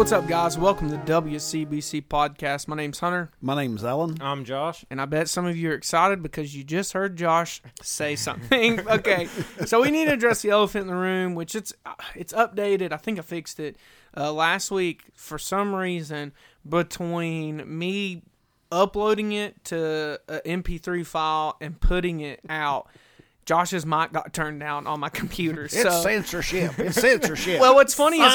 what's up, guys? Welcome to WCBC Podcast. My name's Hunter, My name's Alan. I'm Josh. and I bet some of you are excited because you just heard Josh say something. okay, so we need to address the elephant in the room, which it's it's updated. I think I fixed it uh, last week for some reason. Between me uploading it to an MP3 file and putting it out, Josh's mic got turned down on my computer. It's so censorship. It's censorship. Well, what's funny is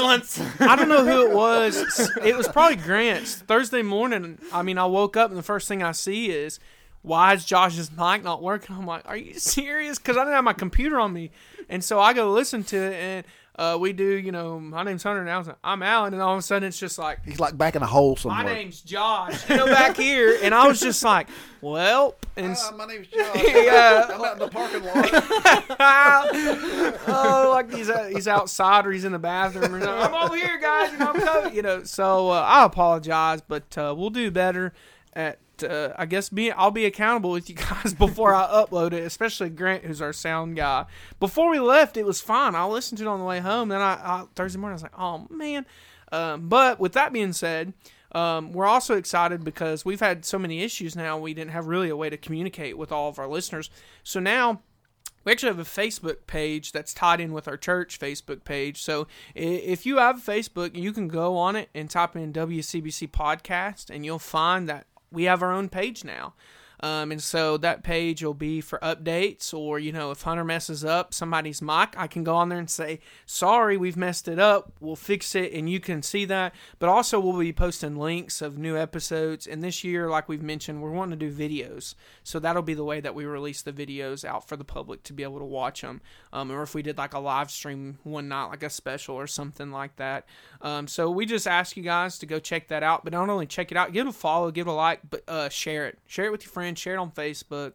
I don't know who it was. It was probably Grant's Thursday morning. I mean, I woke up and the first thing I see is why is Josh's mic not working? I'm like, are you serious? Because I didn't have my computer on me, and so I go listen to it, and uh, we do. You know, my name's Hunter, and I was like, I'm Alan, and all of a sudden it's just like. he's like back in a hole somewhere. My name's Josh. You know, back here, and I was just like, "Well," and s- my name's Josh. Yeah. I'm out in the parking lot. oh, like he's uh, he's outside or he's in the bathroom or something. I'm over here, guys. You know, I'm coming. You know, so uh, I apologize, but uh, we'll do better at. Uh, I guess be I'll be accountable with you guys before I upload it, especially Grant, who's our sound guy. Before we left, it was fine. I listened to it on the way home. Then I, I Thursday morning, I was like, oh man. Um, but with that being said, um, we're also excited because we've had so many issues now. We didn't have really a way to communicate with all of our listeners. So now we actually have a Facebook page that's tied in with our church Facebook page. So if you have Facebook, you can go on it and type in WCBC Podcast, and you'll find that we have our own page now. Um, and so that page will be for updates, or you know, if Hunter messes up somebody's mic, I can go on there and say, "Sorry, we've messed it up. We'll fix it," and you can see that. But also, we'll be posting links of new episodes. And this year, like we've mentioned, we're wanting to do videos, so that'll be the way that we release the videos out for the public to be able to watch them. Um, or if we did like a live stream one night, like a special or something like that. Um, so we just ask you guys to go check that out. But not only check it out, give it a follow, give it a like, but uh, share it. Share it with your friends. Share it on Facebook.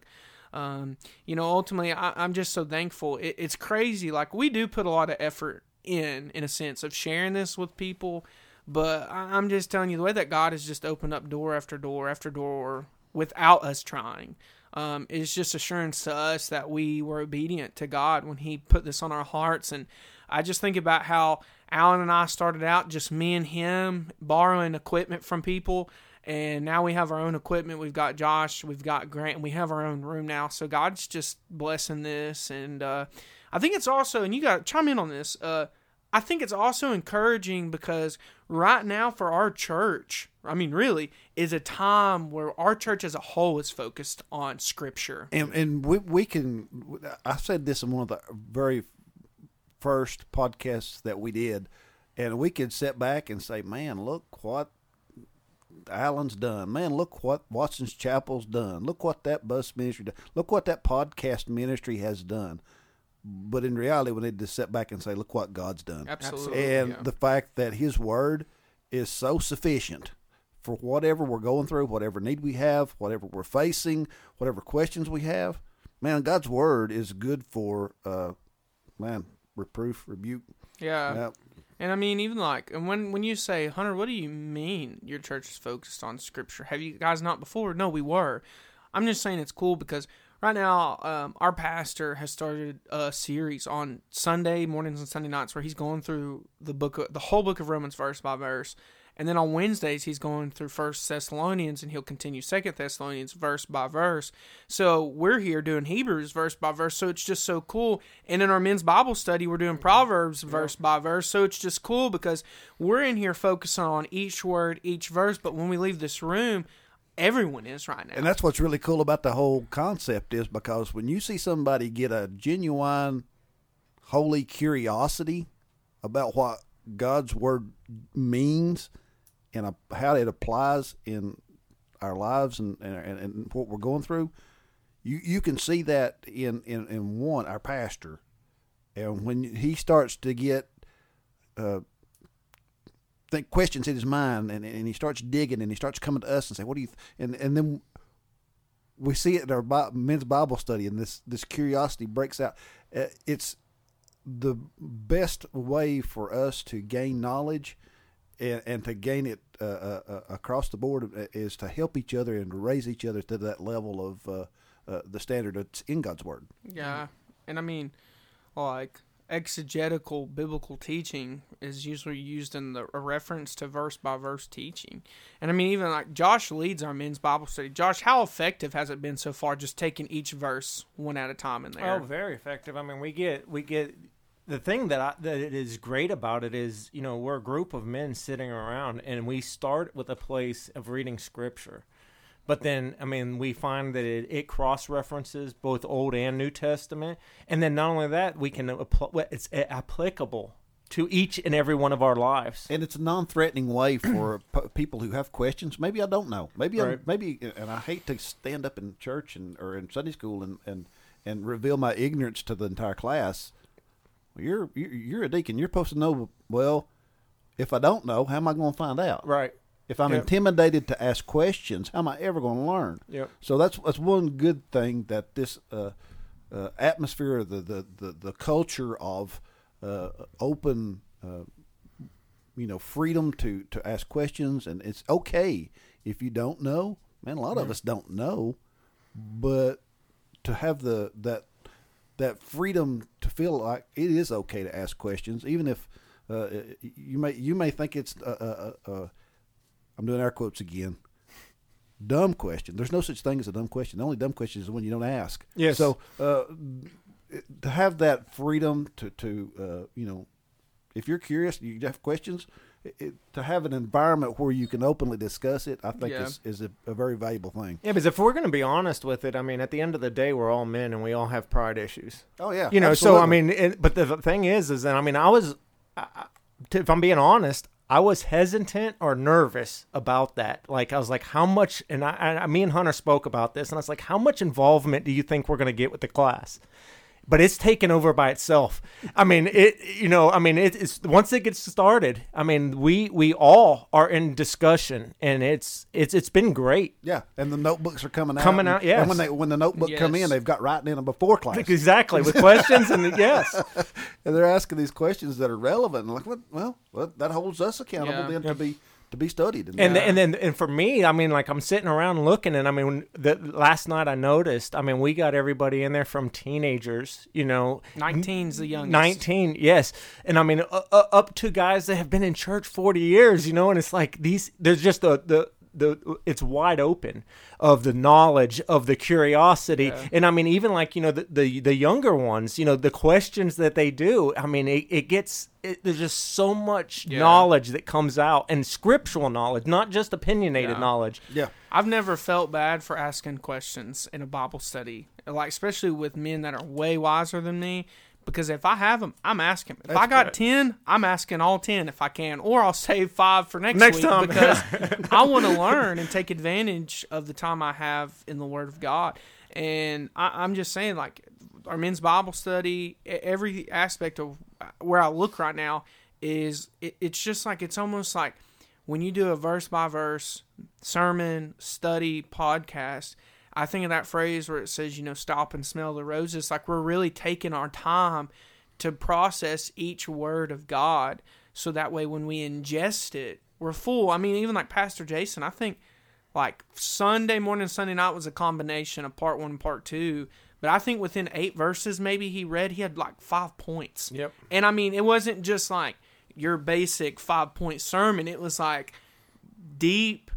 Um, you know, ultimately, I, I'm just so thankful. It, it's crazy. Like we do put a lot of effort in, in a sense of sharing this with people. But I, I'm just telling you, the way that God has just opened up door after door after door without us trying um, is just assurance to us that we were obedient to God when He put this on our hearts. And I just think about how Alan and I started out, just me and him borrowing equipment from people. And now we have our own equipment. We've got Josh, we've got Grant, and we have our own room now. So God's just blessing this. And uh, I think it's also, and you got chime in on this. Uh, I think it's also encouraging because right now for our church, I mean, really, is a time where our church as a whole is focused on Scripture. and and we we can. I said this in one of the very first podcasts that we did, and we could sit back and say, "Man, look what." Alan's done. Man, look what Watson's Chapel's done. Look what that bus ministry done. Look what that podcast ministry has done. But in reality, we need to sit back and say, look what God's done. Absolutely. and yeah. the fact that his word is so sufficient for whatever we're going through, whatever need we have, whatever we're facing, whatever questions we have. Man, God's word is good for uh, man reproof, rebuke. yeah. Yeah. And I mean, even like, and when when you say, Hunter, what do you mean your church is focused on Scripture? Have you guys not before? No, we were. I'm just saying it's cool because right now um, our pastor has started a series on Sunday mornings and Sunday nights where he's going through the book, of, the whole book of Romans, verse by verse. And then on Wednesdays he's going through First Thessalonians, and he'll continue Second Thessalonians verse by verse. So we're here doing Hebrews verse by verse. So it's just so cool. And in our men's Bible study, we're doing Proverbs verse by verse. So it's just cool because we're in here focusing on each word, each verse. But when we leave this room, everyone is right now. And that's what's really cool about the whole concept is because when you see somebody get a genuine, holy curiosity about what God's word means and how it applies in our lives and, and, and what we're going through, you, you can see that in, in, in one, our pastor. And when he starts to get uh, think questions in his mind and, and he starts digging and he starts coming to us and say, what do you, th-? and, and then we see it in our men's Bible study and this, this curiosity breaks out. Uh, it's the best way for us to gain knowledge and, and to gain it uh, uh, uh, across the board uh, is to help each other and to raise each other to that level of uh, uh, the standard that's in God's Word. Yeah, and I mean, like exegetical biblical teaching is usually used in the a reference to verse by verse teaching. And I mean, even like Josh leads our men's Bible study. Josh, how effective has it been so far? Just taking each verse one at a time in there. Oh, very effective. I mean, we get we get the thing that I, that is great about it is you know we're a group of men sitting around and we start with a place of reading scripture. But then i mean we find that it, it cross references both old and new testament. And then not only that we can apply it's applicable to each and every one of our lives. And it's a non-threatening way for p- people who have questions. Maybe i don't know. Maybe Right. I, maybe and i hate to stand up in church and or in sunday school and and and reveal my ignorance to the entire class you're you're you're a deacon. You're supposed to know well if i don't know how am i going to find out? Right. If i'm Yep. intimidated to ask questions how am i ever going to learn? Yep. so that's that's one good thing that this uh, uh, atmosphere, the, the the the culture of uh, open, uh, you know, freedom to to ask questions, and it's okay if you don't know. Man, a lot of us don't know, but to have the that that freedom to feel like it is okay to ask questions, even if uh, you may you may think it's uh, uh, uh, I'm doing air quotes again. Dumb question. There's no such thing as a dumb question. The only dumb question is the one you don't ask. Yes. So uh, to have that freedom to to uh, you know, if you're curious, you have questions. It, it, to have an environment where you can openly discuss it, I think Yeah. is is a, a very valuable thing. yeah because if we're going to be honest with it i mean at the end of the day we're all men and we all have pride issues Oh yeah, you know so i mean it, but the thing is is that i mean i was I, I- if i'm being honest i was hesitant or nervous about that like i was like how much and i, I me and hunter spoke about this and i was like how much involvement do you think we're going to get with the class but it's taken over by itself. I mean, it. You know, I mean, it, it's once it gets started. I mean, we we all are in discussion, and it's it's it's been great. Yeah, and the notebooks are coming out. Coming out, yeah. And when they when the notebook come in, they've got writing in them before class, Exactly with questions and yes, and they're asking these questions that are relevant. And like, what- well, well, that holds us accountable Yeah. then to be to be studied. And Yeah. and then and for me, I mean, like I'm sitting around looking, and I mean, the last night I noticed, I mean, we got everybody in there from teenagers, you know, 19's the youngest. 19 yes and i mean uh, uh, up to guys that have been in church 40 years you know and it's like these there's just the the the it's wide open of the knowledge of the curiosity Yeah. and i mean even like you know the, the the younger ones you know the questions that they do i mean it, it gets it, there's just so much Yeah. knowledge that comes out and scriptural knowledge not just opinionated Yeah. knowledge yeah, I've never felt bad for asking questions in a Bible study, like especially with men that are way wiser than me. Because if I have them, I'm asking. If I got ten, I'm asking all ten if I can, or I'll save five for next, Next week time. because I want to learn and take advantage of the time I have in the Word of God. And I, I'm just saying, like our men's Bible study, every aspect of uh, where I look right now is it, it's just like it's almost like when you do a verse by verse sermon study podcast i think of that phrase where it says you know stop and smell the roses like we're really taking our time to process each word of god so that way when we ingest it we're full i mean even like pastor jason i think like sunday morning sunday night was a combination of part one and part two but i think within eight verses maybe he read he had like five points Yep. and I mean, it wasn't just like your basic five point sermon. It was like deep.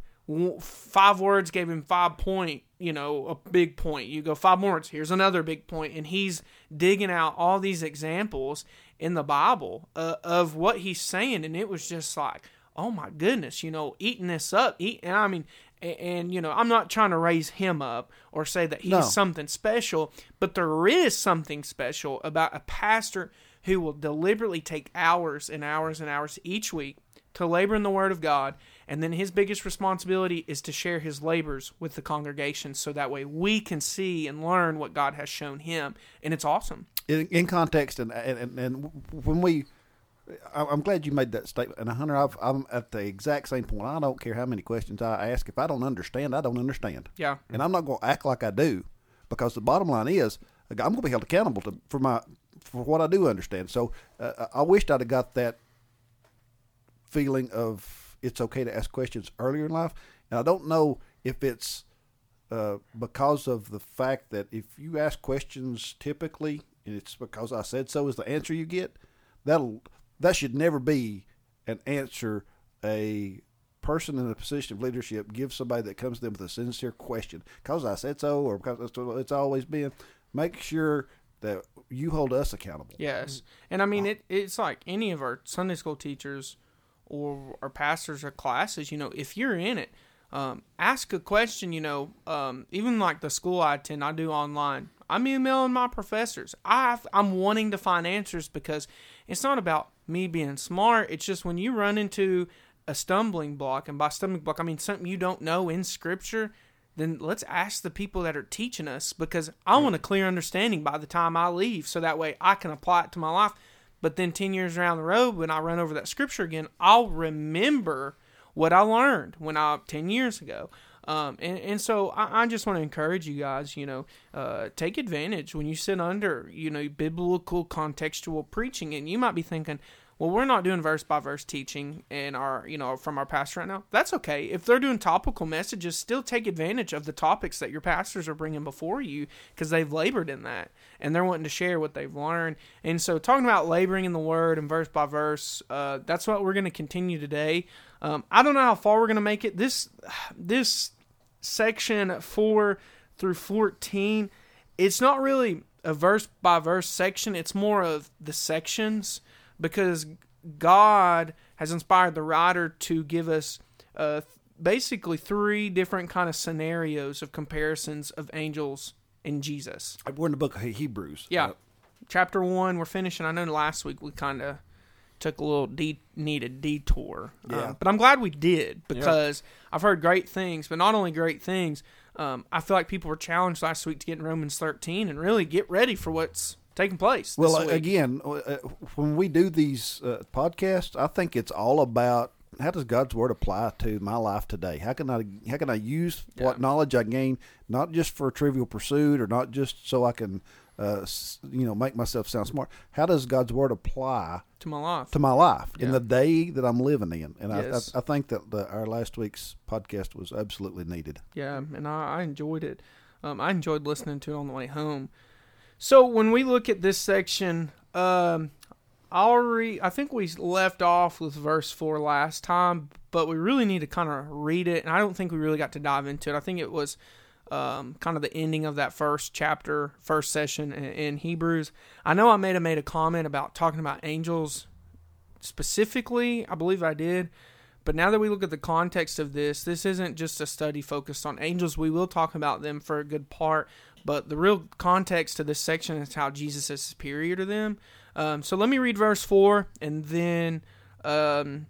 Five words gave him five point, you know, a big point. You go five more. Here's another big point, and he's digging out all these examples in the Bible uh, of what he's saying, and it was just like, oh my goodness, you know, eating this up. Eat, and I mean, and, and you know, I'm not trying to raise him up or say that he's No. something special, but there is something special about a pastor who will deliberately take hours and hours and hours each week to labor in the Word of God, and then his biggest responsibility is to share his labors with the congregation so that way we can see and learn what God has shown him. And it's awesome. in, in context, and, and and when we, I- I'm glad you made that statement. And Hunter, I've, I'm at the exact same point. I don't care how many questions I ask. If I don't understand, I don't understand. Yeah. and I'm not going to act like I do, because the bottom line is I'm going to be held accountable to for my for what I do understand. So uh, I wished I'd have got that feeling of it's okay to ask questions earlier in life, and I don't know if it's uh, because of the fact that if you ask questions typically and it's because I said so is the answer you get, that'll that should never be an answer a person in a position of leadership gives somebody that comes to them with a sincere question. Because I said so, or because that's what it's always been. Make sure that you hold us accountable. Yes, and I mean it. It's like any of our Sunday school teachers or our pastors or classes. You know, if you're in it, um, ask a question. You know, um, even like the school I attend, I do online. I'm emailing my professors. I I'm wanting to find answers because it's not about me being smart. It's just when you run into a stumbling block, and by stumbling block I mean something you don't know in Scripture then let's ask the people that are teaching us because I want a clear understanding by the time I leave so that way I can apply it to my life. But then 10 years down the road, when I run over that scripture again, I'll remember what I learned when I 10 years ago. Um, and, and so I, I just want to encourage you guys, you know, uh, take advantage when you sit under, you know, biblical contextual preaching. And you might be thinking, well, we're not doing verse by verse teaching in our, you know, from our pastor right now. That's okay. If they're doing topical messages, still take advantage of the topics that your pastors are bringing before you because they've labored in that and they're wanting to share what they've learned. And so, talking about laboring in the word and verse by verse, uh, that's what we're going to continue today. Um, I don't know how far we're going to make it. This, this section four through fourteen, it's not really a verse by verse section. It's more of the sections because God has inspired the writer to give us uh, basically three different kind of scenarios of comparisons of angels and Jesus. We're in the book of Hebrews. Yeah, uh, chapter one. We're finishing. I know last week we kind of took a little de- needed detour. Yeah. Um, but I'm glad we did because I've heard great things, but not only great things. Um, I feel like people were challenged last week to get in Romans 13 and really get ready for what's taking place. Well, again, uh, when we do these uh, podcasts, I think it's all about how does God's word apply to my life today? How can I how can I use yeah. what knowledge I gain not just for a trivial pursuit or not just so I can uh, you know make myself sound smart? How does God's word apply to my life to my life yeah. in the day that I'm living in? And yes. I, I, I think that the, our last week's podcast was absolutely needed. Yeah, and I, I enjoyed it. Um, I enjoyed listening to it on the way home. So when we look at this section, um, I'll re- I think we left off with verse four last time, but we really need to kind of read it, and I don't think we really got to dive into it. I think it was um, kind of the ending of that first chapter, first session in, in Hebrews. I know I made a made a comment about talking about angels specifically. I believe I did. But now that we look at the context of this, this isn't just a study focused on angels. We will talk about them for a good part, but the real context to this section is how Jesus is superior to them. Um, so let me read verse 4, and then um,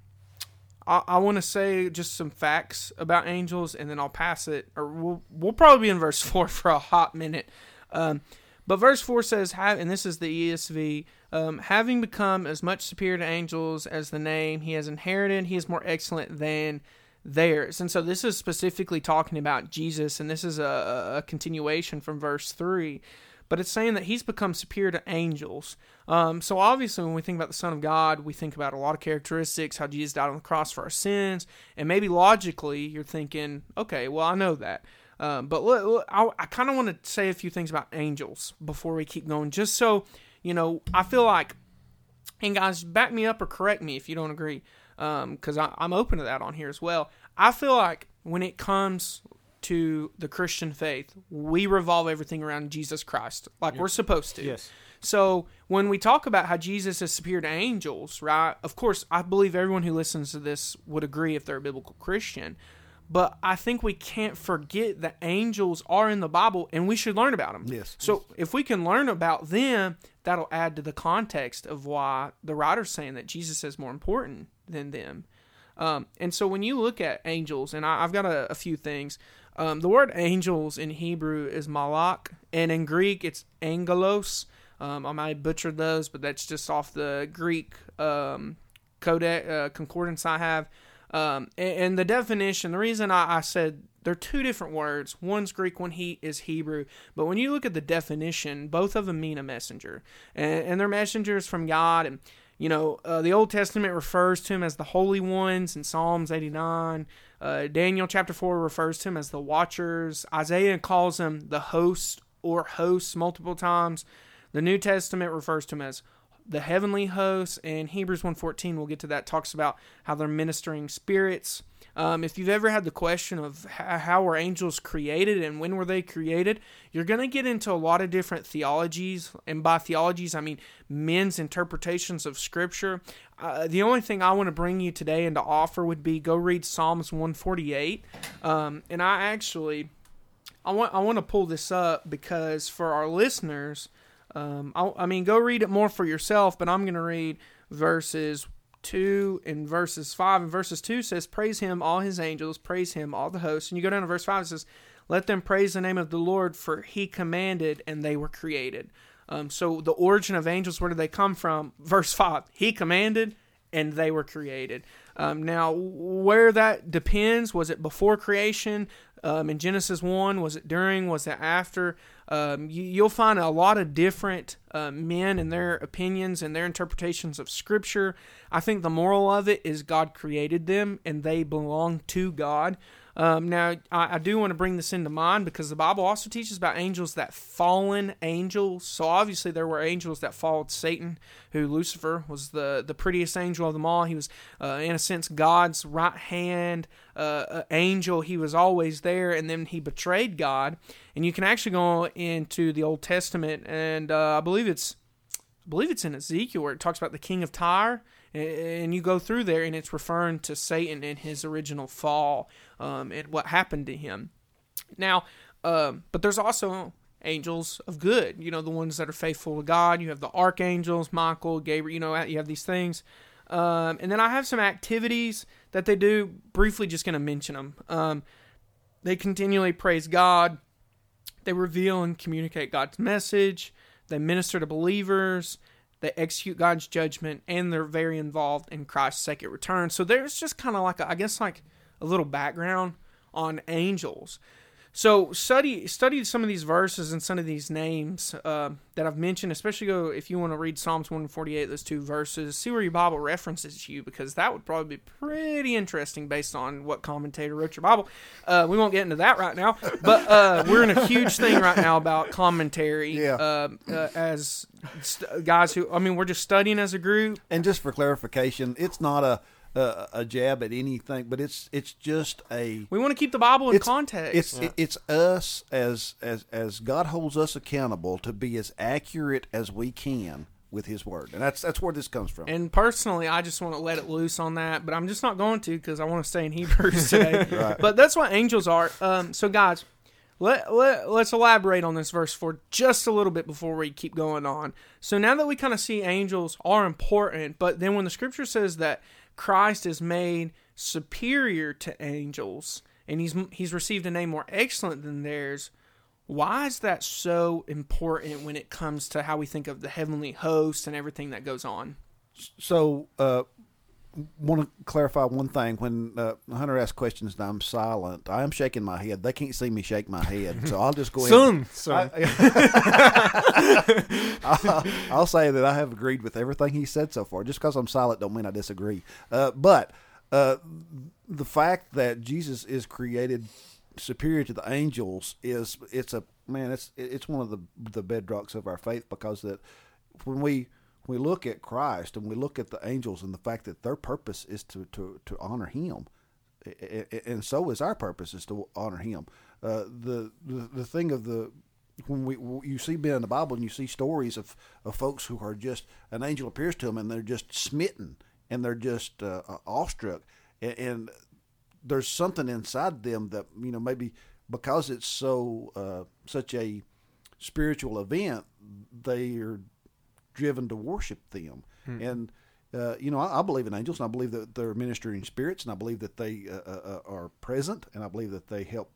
I, I want to say just some facts about angels, and then I'll pass it, or we'll, we'll probably be in verse 4 for a hot minute. Um, but verse 4 says, and this is the ESV, um, having become as much superior to angels as the name he has inherited, he is more excellent than theirs. And so this is specifically talking about Jesus, and this is a, a continuation from verse 3. But it's saying that he's become superior to angels. Um, so obviously, when we think about the Son of God, we think about a lot of characteristics, how Jesus died on the cross for our sins, and maybe logically you're thinking, okay, well I know that. Um, but look, look, I, I kind of want to say a few things about angels before we keep going, just so you know. I feel like, and guys, back me up or correct me if you don't agree because um, I'm open to that on here as well. I feel like when it comes to the Christian faith, we revolve everything around Jesus Christ, like we're supposed to. Yes. So when we talk about how Jesus is superior to angels, right? Of course, I believe everyone who listens to this would agree if they're a biblical Christian. But I think we can't forget that angels are in the Bible and we should learn about them. Yes. So if we can learn about them, that'll add to the context of why the writer's saying that Jesus is more important than them. Um, and so when you look at angels, and I, have got a, a, few things, um, the word angels in Hebrew is malak, and in Greek it's angelos. Um, I might butcher those, but that's just off the Greek um, codex uh, concordance I have. Um, and, and, the definition, the reason I, I said they're two different words. One's Greek, one he is Hebrew. But when you look at the definition, both of them mean a messenger, and, and they're messengers from God. And you know, uh, the Old Testament refers to him as the holy ones in Psalms 89. Uh, Daniel chapter 4 refers to him as the watchers. Isaiah calls them the host or hosts multiple times. The New Testament refers to them as the heavenly hosts, and Hebrews 1.14, we'll get to that, talks about how they're ministering spirits. Um, if you've ever had the question of how were angels created and when were they created, you're going to get into a lot of different theologies. And by theologies, I mean men's interpretations of Scripture. Uh, the only thing I want to bring you today and to offer would be go read Psalms 148. Um, and I actually, I want, I want to pull this up because for our listeners, um, I, I mean, go read it more for yourself, but I'm going to read verses 2 and verses 5. And verses 2 says, Praise him, all his angels, praise him, all the hosts. And you go down to verse 5, it says, Let them praise the name of the Lord, for he commanded, and they were created. Um, so the origin of angels, where did they come from? Verse 5, he commanded, and they were created. Um, now, where that depends, was it before creation? Um, in Genesis 1, was it during? Was it after? Um, you, will find a lot of different uh, men and their opinions and their interpretations of Scripture. I think the moral of it is God created them and they belong to God. Um, now, I, I, do want to bring this into mind because the Bible also teaches about angels that fallen angels. So obviously, there were angels that followed Satan, who Lucifer was the the prettiest angel of them all. He was, uh, in a sense, God's right hand uh, uh, angel. He was always there, and then he betrayed God. And you can actually go into the Old Testament, and uh, I believe it's I believe it's in Ezekiel where it talks about the king of Tyre and you go through there and it's referring to Satan and his original fall um, and what happened to him. Now, um, but there's also angels of good, you know, the ones that are faithful to God. You have the archangels, Michael, Gabriel, you know, you have these things. Um, and then I have some activities that they do. Briefly, just going to mention them. Um, they continually praise God. They reveal and communicate God's message. They minister to believers. They execute God's judgment, and they're very involved in Christ's second return. So there's just kind of like, a, I guess, like a little background on angels. So study study some of these verses and some of these names uh, that I've mentioned. Especially go if you want to read Psalms one forty eight, those two verses. See where your Bible references you because that would probably be pretty interesting based on what commentator wrote your Bible. Uh, we won't get into that right now, but uh, we're in a huge thing right now about commentary. Yeah. Uh, uh, as st- guys who I mean, we're just studying as a group. And just for clarification, it's not a uh, a jab at anything, but it's it's just a. We want to keep the Bible in it's, context. It's yeah. it's us as as as God holds us accountable to be as accurate as we can with His Word, and that's that's where this comes from. And personally, I just want to let it loose on that, but I'm just not going to because I want to stay in Hebrews today. right. But that's what angels are. Um, so guys. Let, let, let's elaborate on this verse for just a little bit before we keep going on. So, now that we kind of see angels are important, but then when the scripture says that Christ is made superior to angels and he's he's received a name more excellent than theirs. Why is that so important when it comes to how we think of the heavenly host and everything that goes on? So, uh, want to clarify one thing. When uh, Hunter asks questions and I'm silent, I am shaking my head. They can't see me shake my head, so I'll just go soon. Soon, I'll, I'll, say that I have agreed with everything he said so far. Just because I'm silent, don't mean I disagree. Uh, but uh, the fact that Jesus is created superior to the angels is it's a man. It's it's one of the the bedrocks of our faith because that when we we look at Christ and we look at the angels and the fact that their purpose is to, to, to honor Him, and so is our purpose is to honor Him. Uh, the, the the thing of the when we you see men in the Bible and you see stories of, of folks who are just an angel appears to them and they're just smitten and they're just uh, awestruck and, and, there's something inside them that you know maybe because it's so uh, such a spiritual event they are driven to worship them. Hmm. And uh, you know, I, I, believe in angels, and I believe that they're ministering spirits, and I believe that they uh, uh, uh, are present, and I believe that they help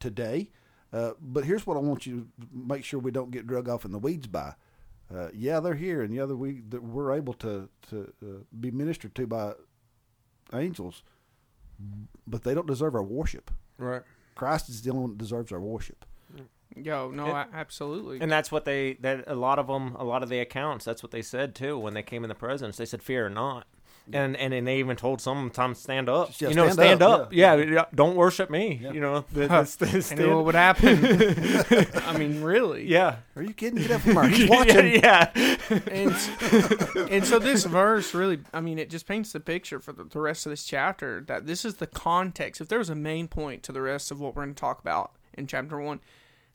today. Uh, but here's what I want you to make sure we don't get drug off in the weeds by. Uh, yeah, they're here, and yeah, we that we're able to to be ministered to by angels, but they don't deserve our worship. Right. Christ is the only one that deserves our worship. Yo, no, it, absolutely. And that's what they that a lot of them, a lot of the accounts, that's what they said too when they came in the presence. They said, "Fear not." and and, and they even told some sometimes stand up. Yeah, you know, stand stand, up, up. Yeah. yeah, don't worship me. You know, the, the, the, And stand- what would happen? I mean, really? yeah. Are you kidding? Get up from her. He's watching. yeah, yeah. and, and so this verse really i mean it just paints the picture for the, the rest of this chapter that this is the context if there was a main point to the rest of what we're going to talk about in chapter one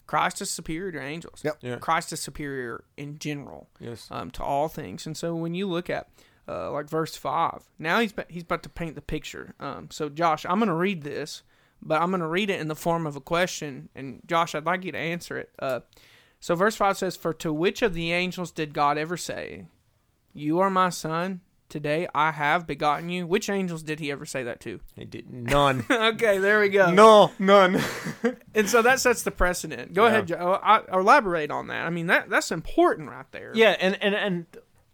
christ is superior to angels Yep. Yeah. christ is superior in general Yes. um, to all things and so when you look at uh, like verse 5 now he's, ba- he's about to paint the picture um, so josh i'm going to read this but i'm going to read it in the form of a question and josh i'd like you to answer it uh, so verse 5 says, For to which of the angels did God ever say, You are my son, today I have begotten you? Which angels did he ever say that to? He did none. okay, there we go. no, none. And so that sets the precedent. Go Yeah. ahead, Joe. I, I- elaborate on that. I mean, that that's important right there. Yeah, and, and and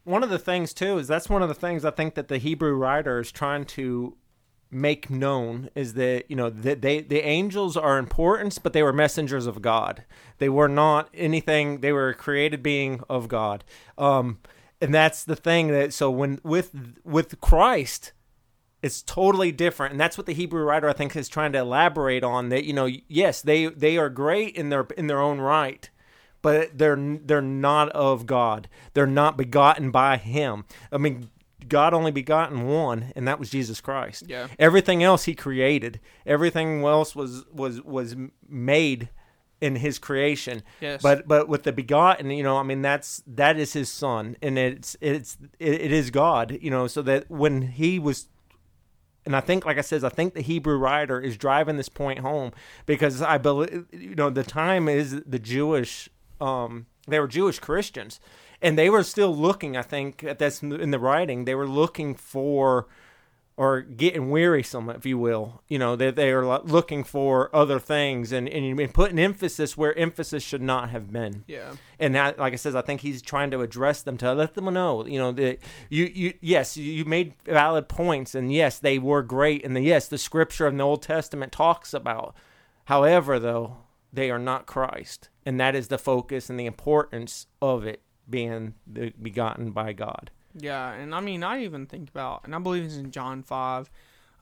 one of the things too is that's one of the things I think that the Hebrew writer is trying to make known is that you know that they the angels are important, but they were messengers of God. They were not anything. They were a created being of God. Um, and that's the thing that so when with with Christ it's totally different. And that's what the hebrew writer i think is trying to elaborate on that you know yes they they are great in their in their own right but they're they're not of god. They're not begotten by him. I mean god only begotten one and that was jesus christ. Yeah. everything else he created. Everything else was was was made in his creation Yes. but but with the begotten you know i mean that's that is his son and it's it's it, it is god you know so that when he was and I think, like I says, I think the Hebrew writer is driving this point home because I believe, you know, the time is the Jewish, um, they were Jewish Christians, and they were still looking. I think at this in the writing, they were looking for, or getting wearisome, if you will. You know, that they, are looking for other things and and, and putting emphasis where emphasis should not have been Yeah. and that, like I says, I think he's trying to address them to let them know, you know, that you, you, yes, you made valid points, and yes, they were great, and the, yes, the scripture in the Old Testament talks about. However, though, they are not Christ, and that is the focus and the importance of it being the begotten by God. Yeah, and I mean, I even think about, and I believe it's in John 5,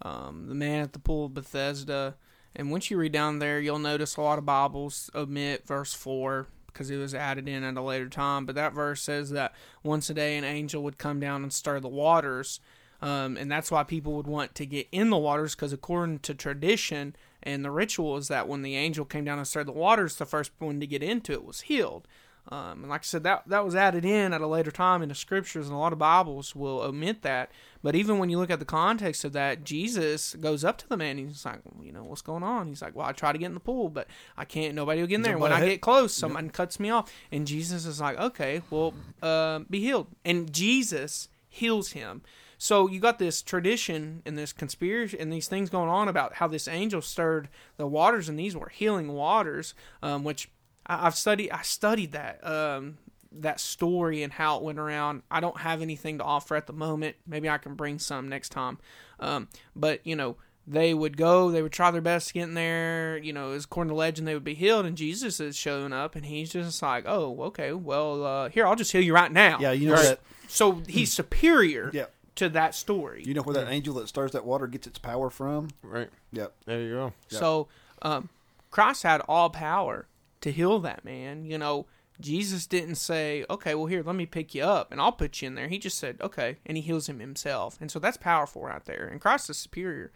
um, the man at the pool of Bethesda. And once you read down there, you'll notice a lot of Bibles omit verse 4 because it was added in at a later time. But that verse says that once a day an angel would come down and stir the waters. Um, and that's why people would want to get in the waters because, according to tradition and the ritual, is that when the angel came down and stirred the waters, the first one to get into it was healed. Um, and like I said, that that was added in at a later time in the scriptures, and a lot of Bibles will omit that. But even when you look at the context of that, Jesus goes up to the man. And He's like, well, you know, what's going on? He's like, well, I try to get in the pool, but I can't. Nobody will get in there. When I get close, someone cuts me off. And Jesus is like, okay, well, uh, be healed. And Jesus heals him. So you got this tradition and this conspiracy and these things going on about how this angel stirred the waters, and these were healing waters, um, which I, I've studied. I studied that um, that story and how it went around. I don't have anything to offer at the moment. Maybe I can bring some next time. Um, but you know, they would go. They would try their best to get in there. You know, as according to legend, they would be healed. And Jesus is showing up, and he's just like, "Oh, okay. Well, uh, here, I'll just heal you right now." Yeah, you know Right. that. So he's superior Yeah. to that story. You know where that angel that stirs that water gets its power from? Right. Yep. There you go. So um, Christ had all power to heal that man. You know, Jesus didn't say, "Okay, well here, let me pick you up and I'll put you in there." He just said, "Okay," and he heals him himself. And so that's powerful right there. And Christ is superior.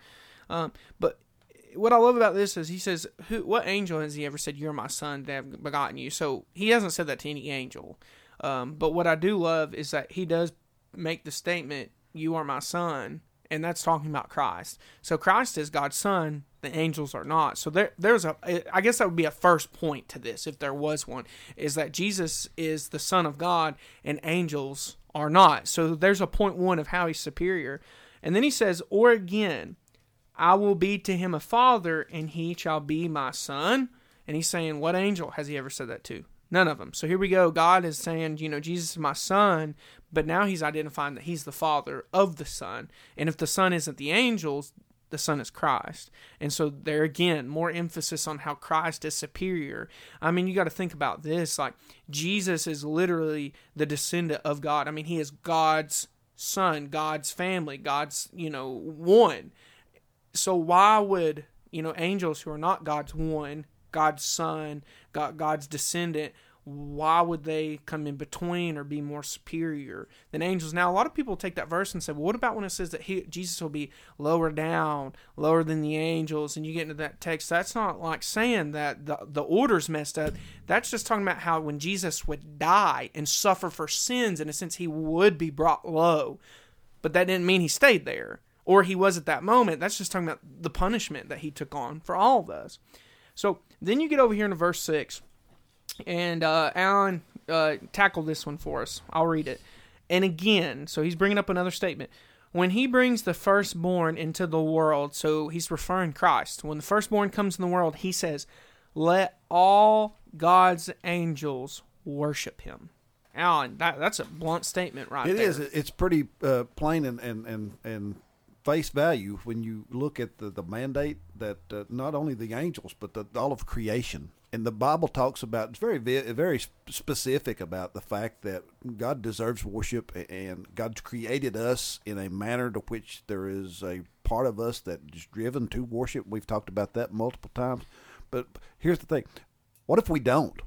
Um, but what I love about this is he says, "Who? What angel has he ever said you're my son to have begotten you?" So he hasn't said that to any angel. Um, but what I do love is that he does make the statement, "You are my son," and that's talking about Christ. So Christ is God's son. The angels are not. So there, there's a. I guess that would be a first point to this, if there was one, is that Jesus is the Son of God and angels are not. So there's a point one of how he's superior, and then he says, "Or again." I will be to him a father, and he shall be my son. And he's saying, What angel has he ever said that to? None of them. So here we go. God is saying, You know, Jesus is my son, but now he's identifying that he's the father of the son. And if the son isn't the angels, the son is Christ. And so there again, more emphasis on how Christ is superior. I mean, you got to think about this like Jesus is literally the descendant of God. I mean, he is God's son, God's family, God's, you know, one. So why would, you know, angels who are not God's one, God's son, God, God's descendant, why would they come in between or be more superior than angels? Now, a lot of people take that verse and say, well, what about when it says that he, Jesus will be lower down, lower than the angels? And you get into that text, that's not like saying that the, the order's messed up. That's just talking about how when Jesus would die and suffer for sins, in a sense, he would be brought low. But that didn't mean he stayed there or he was at that moment. That's just talking about the punishment that he took on for all of us. So then you get over here into verse 6 and uh, Alan uh, tackled this one for us. I'll read it. And again, so he's bringing up another statement. When he brings the firstborn into the world, so he's referring Christ. When the firstborn comes in the world, he says, "Let all God's angels worship him." Alan, that, that's a blunt statement, right It there. is. It's pretty uh, plain and, and, and, and face value when you look at the, the mandate that uh, not only the angels but the, all of creation and the Bible talks about it's very very specific about the fact that God deserves worship and God's created us in a manner to which there is a part of us that is driven to worship. We've talked about that multiple times. But here's the thing: what if we don't?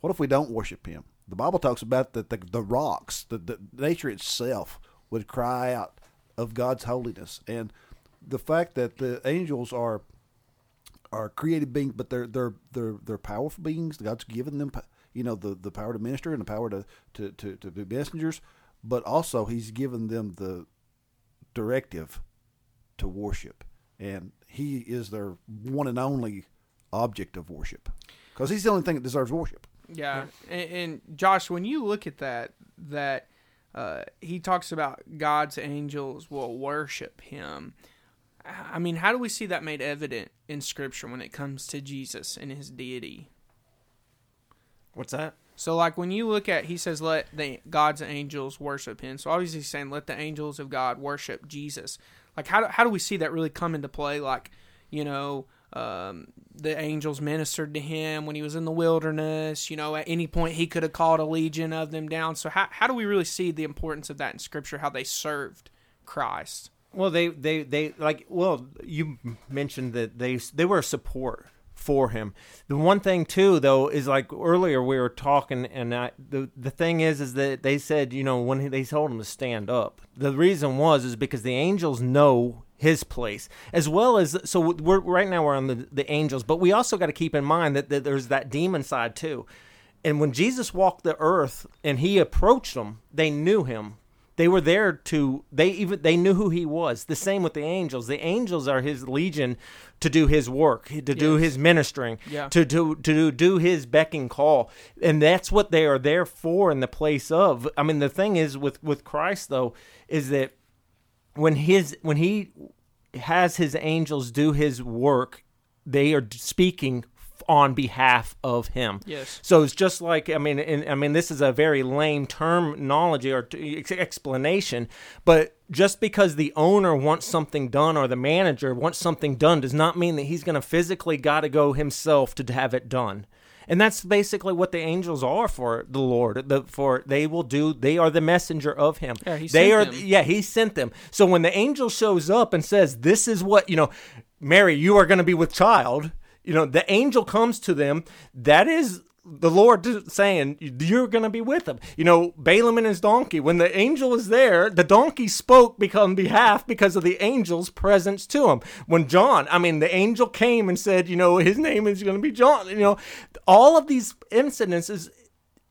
What if we don't worship Him? The Bible talks about that the, the rocks, the, the nature itself, would cry out of God's holiness, and the fact that the angels are are created beings, but they're they're they're they're powerful beings. God's given them, you know, the, the power to minister and the power to, to, to, to be messengers, but also He's given them the directive to worship, and He is their one and only object of worship, because He's the only thing that deserves worship. Yeah, and, and Josh, when you look at that, that uh, he talks about God's angels will worship Him. I mean, how do we see that made evident in Scripture when it comes to Jesus and His deity? What's that? So, like when you look at, he says, "Let the God's angels worship Him." So, obviously, he's saying, "Let the angels of God worship Jesus." Like, how do, how do we see that really come into play? Like, you know, um, the angels ministered to him when he was in the wilderness. You know, at any point he could have called a legion of them down. So, how how do we really see the importance of that in Scripture? How they served Christ? Well, they, they, they like. Well, you mentioned that they they were a support for him. The one thing too, though, is like earlier we were talking, and I, the the thing is, is that they said, you know, when they told him to stand up, the reason was is because the angels know his place as well as so we're right now we're on the the angels but we also got to keep in mind that, that there's that demon side too and when jesus walked the earth and he approached them they knew him they were there to they even they knew who he was the same with the angels the angels are his legion to do his work to do Yes. his ministering Yeah. to do to do his beck and call and that's what they are there for in the place of i mean the thing is with with christ though is that when his when he has his angels do his work they are speaking on behalf of him Yes. so it's just like I mean, and, I mean, this is a very lame terminology or t- explanation, but just because the owner wants something done or the manager wants something done does not mean that he's going to physically got to go himself to have it done. And that's basically what the angels are for the Lord. The, for they will do. They are the messenger of Him. Yeah, he they are. them. Yeah, He sent them. So when the angel shows up and says, "This is what you know, Mary, you are going to be with child," you know, the angel comes to them. That is the Lord saying, You're going to be with him. You know, Balaam and his donkey, when the angel was there, the donkey spoke on behalf because of the angel's presence to him. When John, I mean, the angel came and said, You know, his name is going to be John. You know, all of these incidences,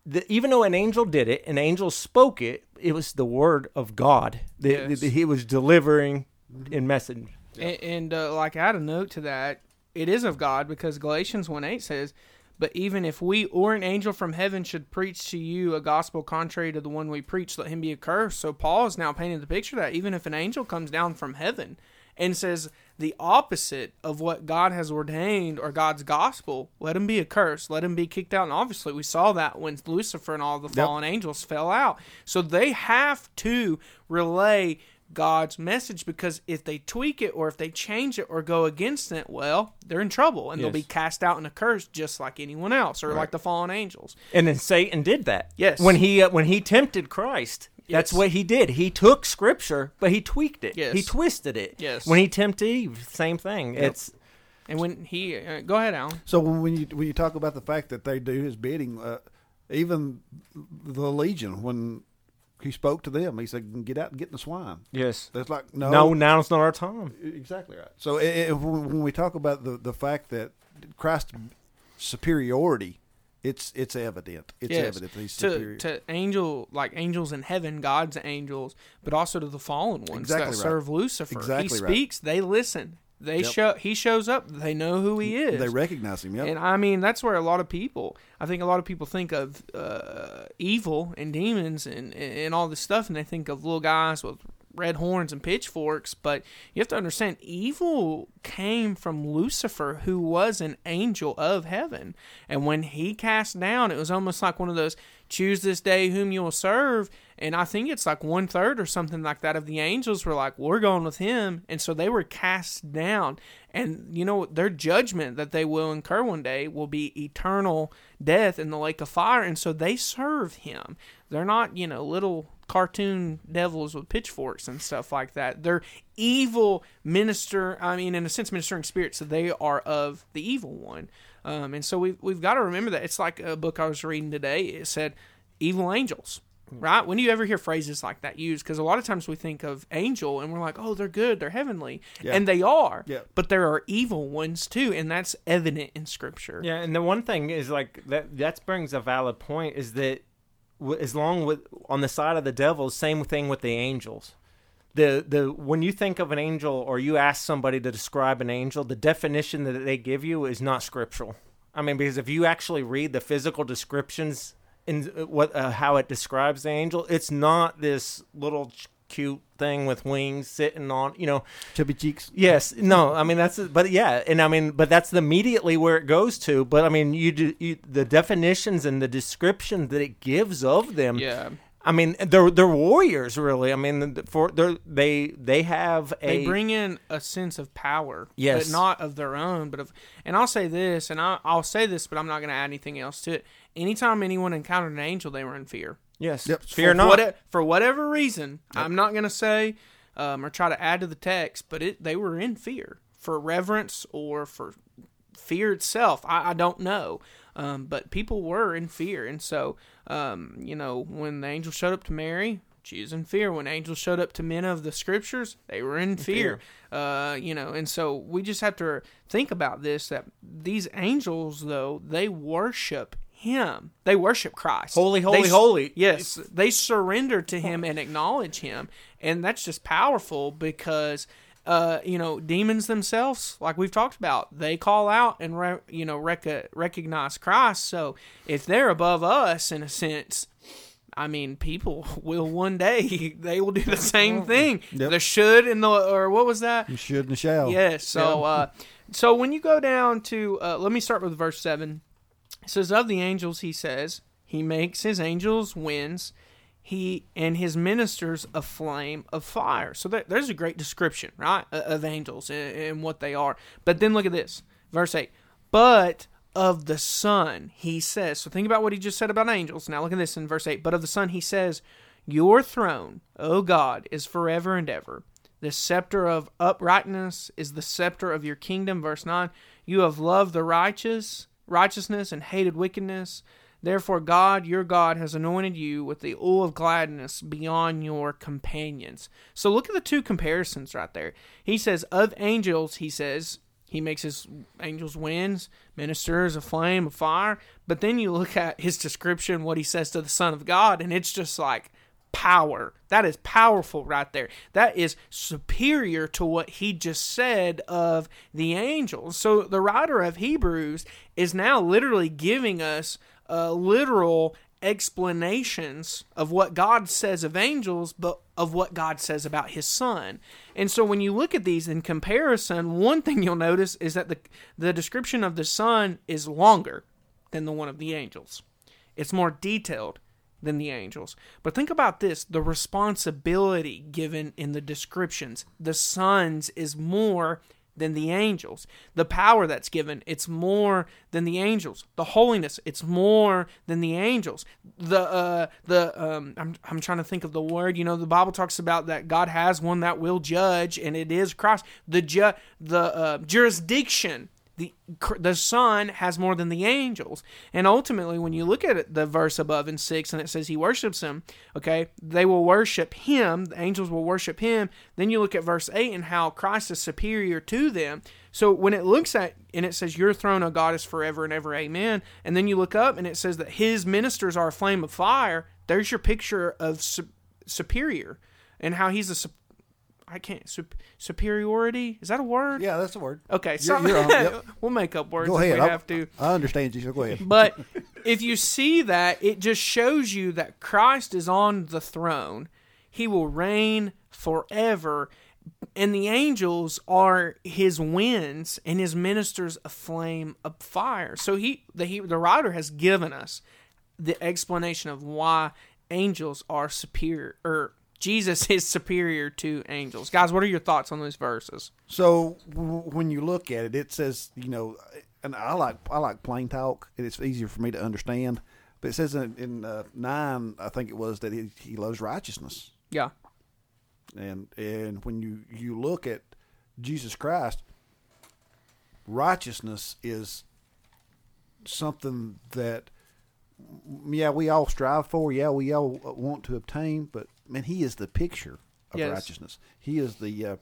the, even though an angel did it, an angel spoke it, it was the word of God that Yes. he was delivering in message. And, and uh, like add a note to that, it is of God because Galatians 1 8 says, But even if we or an angel from heaven should preach to you a gospel contrary to the one we preach, let him be accursed. So Paul is now painting the picture that even if an angel comes down from heaven and says the opposite of what God has ordained or God's gospel, let him be accursed, let him be kicked out. And obviously, we saw that when Lucifer and all the fallen angels fell out. So they have to relay God's message because if they tweak it or if they change it or go against it, well, they're in trouble and they'll be cast out and accursed just like anyone else or like the fallen angels. And then Satan did that. Yes. When he uh, when he tempted Christ, That's Yes. what he did. He took scripture, but he tweaked it. Yes. He twisted it. Yes. When he tempted Eve, same thing. It's And when he uh, go ahead, Alan. So when you when you talk about the fact that they do his bidding, uh, even the legion when he spoke to them, he said, "Get out and get in the swine." yes. That's like no, No, Now it's not our time. exactly right. So i i when when we talk about the the fact that Christ's superiority, it's it's evident. It's Yes. evident that he's to superior. to angel like angels in heaven, God's angels, but also to the fallen ones Exactly that right. serve Lucifer. Exactly he right. speaks, they listen. They Yep. show he shows up, they know who he is. they recognize him. Yeah, And I mean, that's where a lot of people, I think a lot of people think of uh, evil and demons and, and all this stuff, and they think of little guys with red horns and pitchforks. But you have to understand, evil came from Lucifer, who was an angel of heaven. And when he cast down, it was almost like one of those choose this day whom you will serve. And I think it's like one third or something like that of the angels were like, we're going with him. And so they were cast down. And, you know, their judgment that they will incur one day will be eternal death in the lake of fire. And so they serve him. They're not, you know, little cartoon devils with pitchforks and stuff like that. They're evil minister, I mean, in a sense, ministering spirits. So they are of the evil one. Um, and so we've, we've got to remember that. It's like a book I was reading today. It said evil angels right? When do you ever hear phrases like that used? Because a lot of times we think of angel and we're like, oh, they're good, they're heavenly, Yeah. and they are. Yeah. But there are evil ones too, and that's evident in Scripture. Yeah, and the one thing is like that. That brings a valid point. Is that as long with on the side of the devil, same thing with the angels. The the when you think of an angel or you ask somebody to describe an angel, the definition that they give you is not scriptural. I mean, because if you actually read the physical descriptions in uh, what uh, how it describes the angel, it's not this little ch- cute thing with wings sitting on you know Chubby cheeks. Yes, no, I mean that's, but yeah, and I mean, but that's immediately where it goes to. But I mean, you do you, the definitions and the description that it gives of them. Yeah. I mean, they're they're warriors, really. I mean, for they they they have a They bring in a sense of power, Yes. but not of their own. But of, and I'll say this, and I, I'll say this, but I'm not going to add anything else to it. Anytime anyone encountered an angel, they were in fear. yes, Yep. fear for not. What, for whatever reason, I'm not going to say um, or try to add to the text, but it they were in fear for reverence or for fear itself. I, I don't know, um, but people were in fear, and so um, you know when the angel showed up to Mary. She was in fear. When angels showed up to men of the scriptures, they were in fear. Uh, you know, and so we just have to think about this: that these angels, though, they worship Him. They worship Christ. Holy, holy, They- holy. Yes, they surrender to him and acknowledge him, and that's just powerful because uh, you know demons themselves, like we've talked about, they call out and re- you know rec- recognize Christ. So if they're above us in a sense. I mean, people will one day they will do the same thing. Yep. The should and the or what was that? You should and shall. Yes. So, uh, so when you go down to, uh, let me start with verse seven. Says, "Of the angels, he says, he makes his angels winds, he and his ministers a flame of fire." So there, there's a great description, right, of angels and, and what they are. But then look at this, verse eight. But of the Son, he says. So think about what he just said about angels. Now look at this in verse eight. But of the Son, he says, "Your throne, O God, is forever and ever." The scepter of uprightness is the scepter of your kingdom. Verse 9 You have loved the righteous, righteousness and hated wickedness. Therefore, God, your God, has anointed you with the oil of gladness beyond your companions. So look at the two comparisons right there. He says, Of angels, he says, he makes his angels winds, ministers a flame of fire. But then you look at his description, what he says to the Son of God, and it's just like, power. That is powerful right there. That is superior to what he just said of the angels. So the writer of Hebrews is now literally giving us uh, literal explanations of what God says of angels, but of what God says about his son. And so when you look at these in comparison, one thing you'll notice is that the the description of the son is longer than the one of the angels. It's more detailed than the angels. But think about this the responsibility given in the descriptions. The son's is more than the angels. The power that's given, it's more than the angels. The holiness, it's more than the angels. The uh the um I'm I'm trying to think of the word, you know, the Bible talks about that God has one that will judge and it is Christ. The ju- the uh, jurisdiction the the son has more than the angels. And ultimately when you look at it, the verse above in 6 and it says he worships him okay they will worship him the angels will worship him. Then you look at verse 8 and how christ is superior to them. So when it looks at and it says your throne o god is forever and ever amen. And then you look up and it says that his ministers are a flame of fire. There's your picture of su- superior and how he's a I can't sup- superiority. Is that a word? Yeah, that's the word. Okay, You're- so you're yep. we'll make up words Go if ahead. we I, have to. I understand you. So go ahead. But if you see that, it just shows you that Christ is on the throne. He will reign forever. And the angels are his winds and his ministers a flame of fire. So he the he, the writer has given us the explanation of why angels are superior or Jesus is superior to angels. Guys, what are your thoughts on those verses? So w- when you look at it, it says you know, and I like I like plain talk, and it's easier for me to understand. But it says in, in uh, nine, I think it was that he, he loves righteousness, Yeah. and and when you you look at Jesus Christ, righteousness is something that yeah we all strive for, yeah we all want to obtain, but man, he is the picture of Yes. righteousness. He is the uh,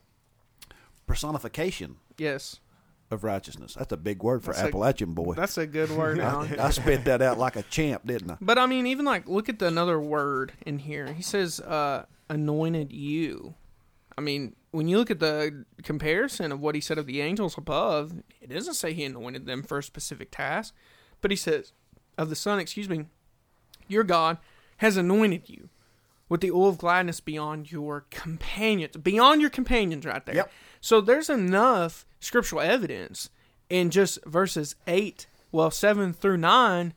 personification Yes. of righteousness. That's a big word for That's a- Appalachian boy. That's a good word, Alan. I spit that out like a champ, didn't I? But I mean, even like look at the another word in here. He says, uh, "Anointed you." I mean, when you look at the comparison of what he said of the angels above, it doesn't say he anointed them for a specific task, but he says of the Son, excuse me, your God has anointed you with the oil of gladness beyond your companions, beyond your companions, right there. Yep. So there's enough scriptural evidence in just verses eight, well, seven through nine,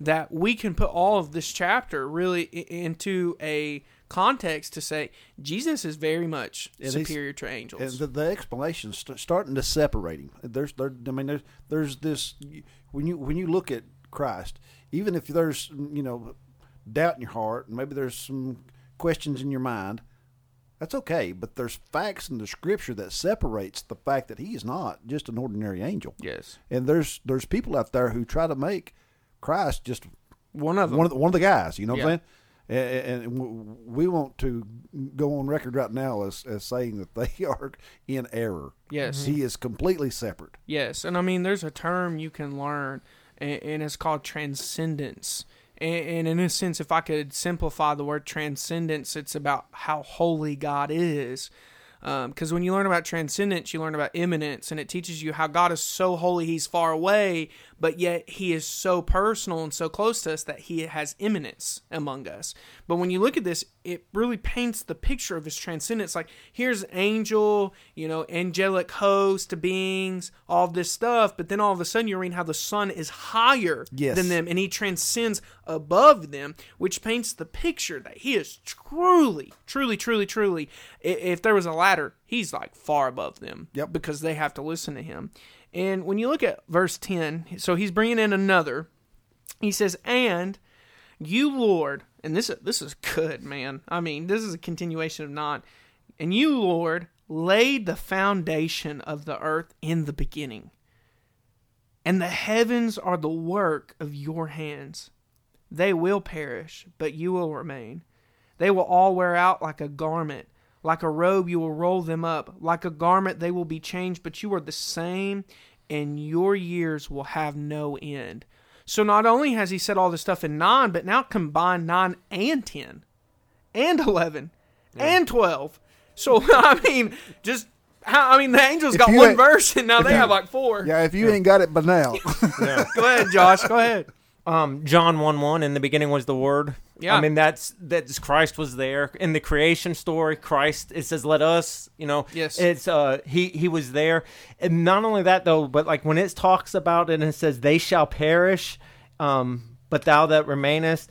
that we can put all of this chapter really into a context to say Jesus is very much And superior to angels. And the, the explanation's st- starting to separate him. There's, there, I mean, there's, there's this when you when you look at Christ, even if there's you know doubt in your heart, and maybe there's some questions in your mind, that's okay. But there's facts in the Scripture that separates the fact that he is not just an ordinary angel. yes, And there's there's people out there who try to make Christ just one of them. one of the, one of the guys. You know what Yeah. I'm saying? And, and we want to go on record right now as, as saying that they are in error. Yes. he is completely separate. Yes, and I mean, there's a term you can learn, and, and it's called transcendence. And, and in a sense, if I could simplify the word transcendence, it's about how holy God is. Um, because when you learn about transcendence, you learn about immanence, and it teaches you how God is so holy, He's far away, but yet He is so personal and so close to us that He has immanence among us. But when you look at this, it really paints the picture of His transcendence. Like, here's angel, you know, angelic host, beings, all this stuff, but then all of a sudden you're reading how the Son is higher Yes. than them, and He transcends above them, which paints the picture that He is truly, truly, truly, truly. If there was a ladder, He's like far above them. Yep. Because they have to listen to Him. And when you look at verse 10, so He's bringing in another. He says, "And you, Lord," and this this is good, man. I mean, this is a continuation of not. And you, Lord, laid the foundation of the earth in the beginning, and the heavens are the work of your hands. They will perish, but you will remain. They will all wear out like a garment. Like a robe, you will roll them up. Like a garment, they will be changed, but you are the same, and your years will have no end. So not only has he said all this stuff in 9, but now combine 9 and 10, and 11, and 12. So, I mean, just. I mean, the angels got one ain't- verse, and now they have like four. Yeah, if you ain't got it by now, Go ahead, Josh. Go ahead. Um, John one one. In the beginning was the Word. Yeah. I mean that's that's Christ was there in the creation story. Christ. It says, "Let us." You know. Yes. It's uh he he was there, and not only that though, but like when it talks about it and it says, "They shall perish," um, but thou that remainest.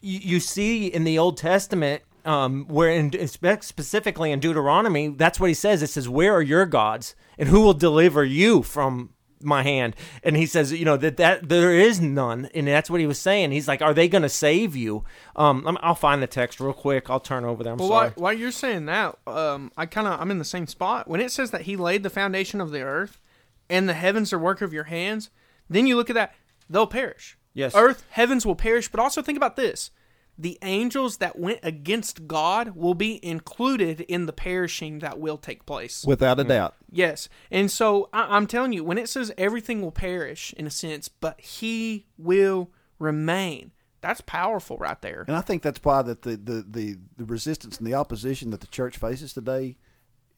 You, you see in the Old Testament. um, where in, specifically in Deuteronomy, that's what he says. It says, "Where are your gods, and who will deliver you from my hand?" And he says, you know that that there is none, and that's what he was saying. He's like, "Are they going to save you?" Um, I'm- I'll find the text real quick. I'll turn over there. I'm Well, sorry. while, while you're saying that, um, I kind of I'm in the same spot. When it says that He laid the foundation of the earth, and the heavens are work of your hands, then you look at that, they'll perish. Yes. earth, heavens will perish. But also think about this: the angels that went against God will be included in the perishing that will take place. Without a mm. doubt. Yes. And so I, I'm telling you, when it says everything will perish in a sense, but he will remain, that's powerful right there. And I think that's why that the, the, the, the resistance and the opposition that the church faces today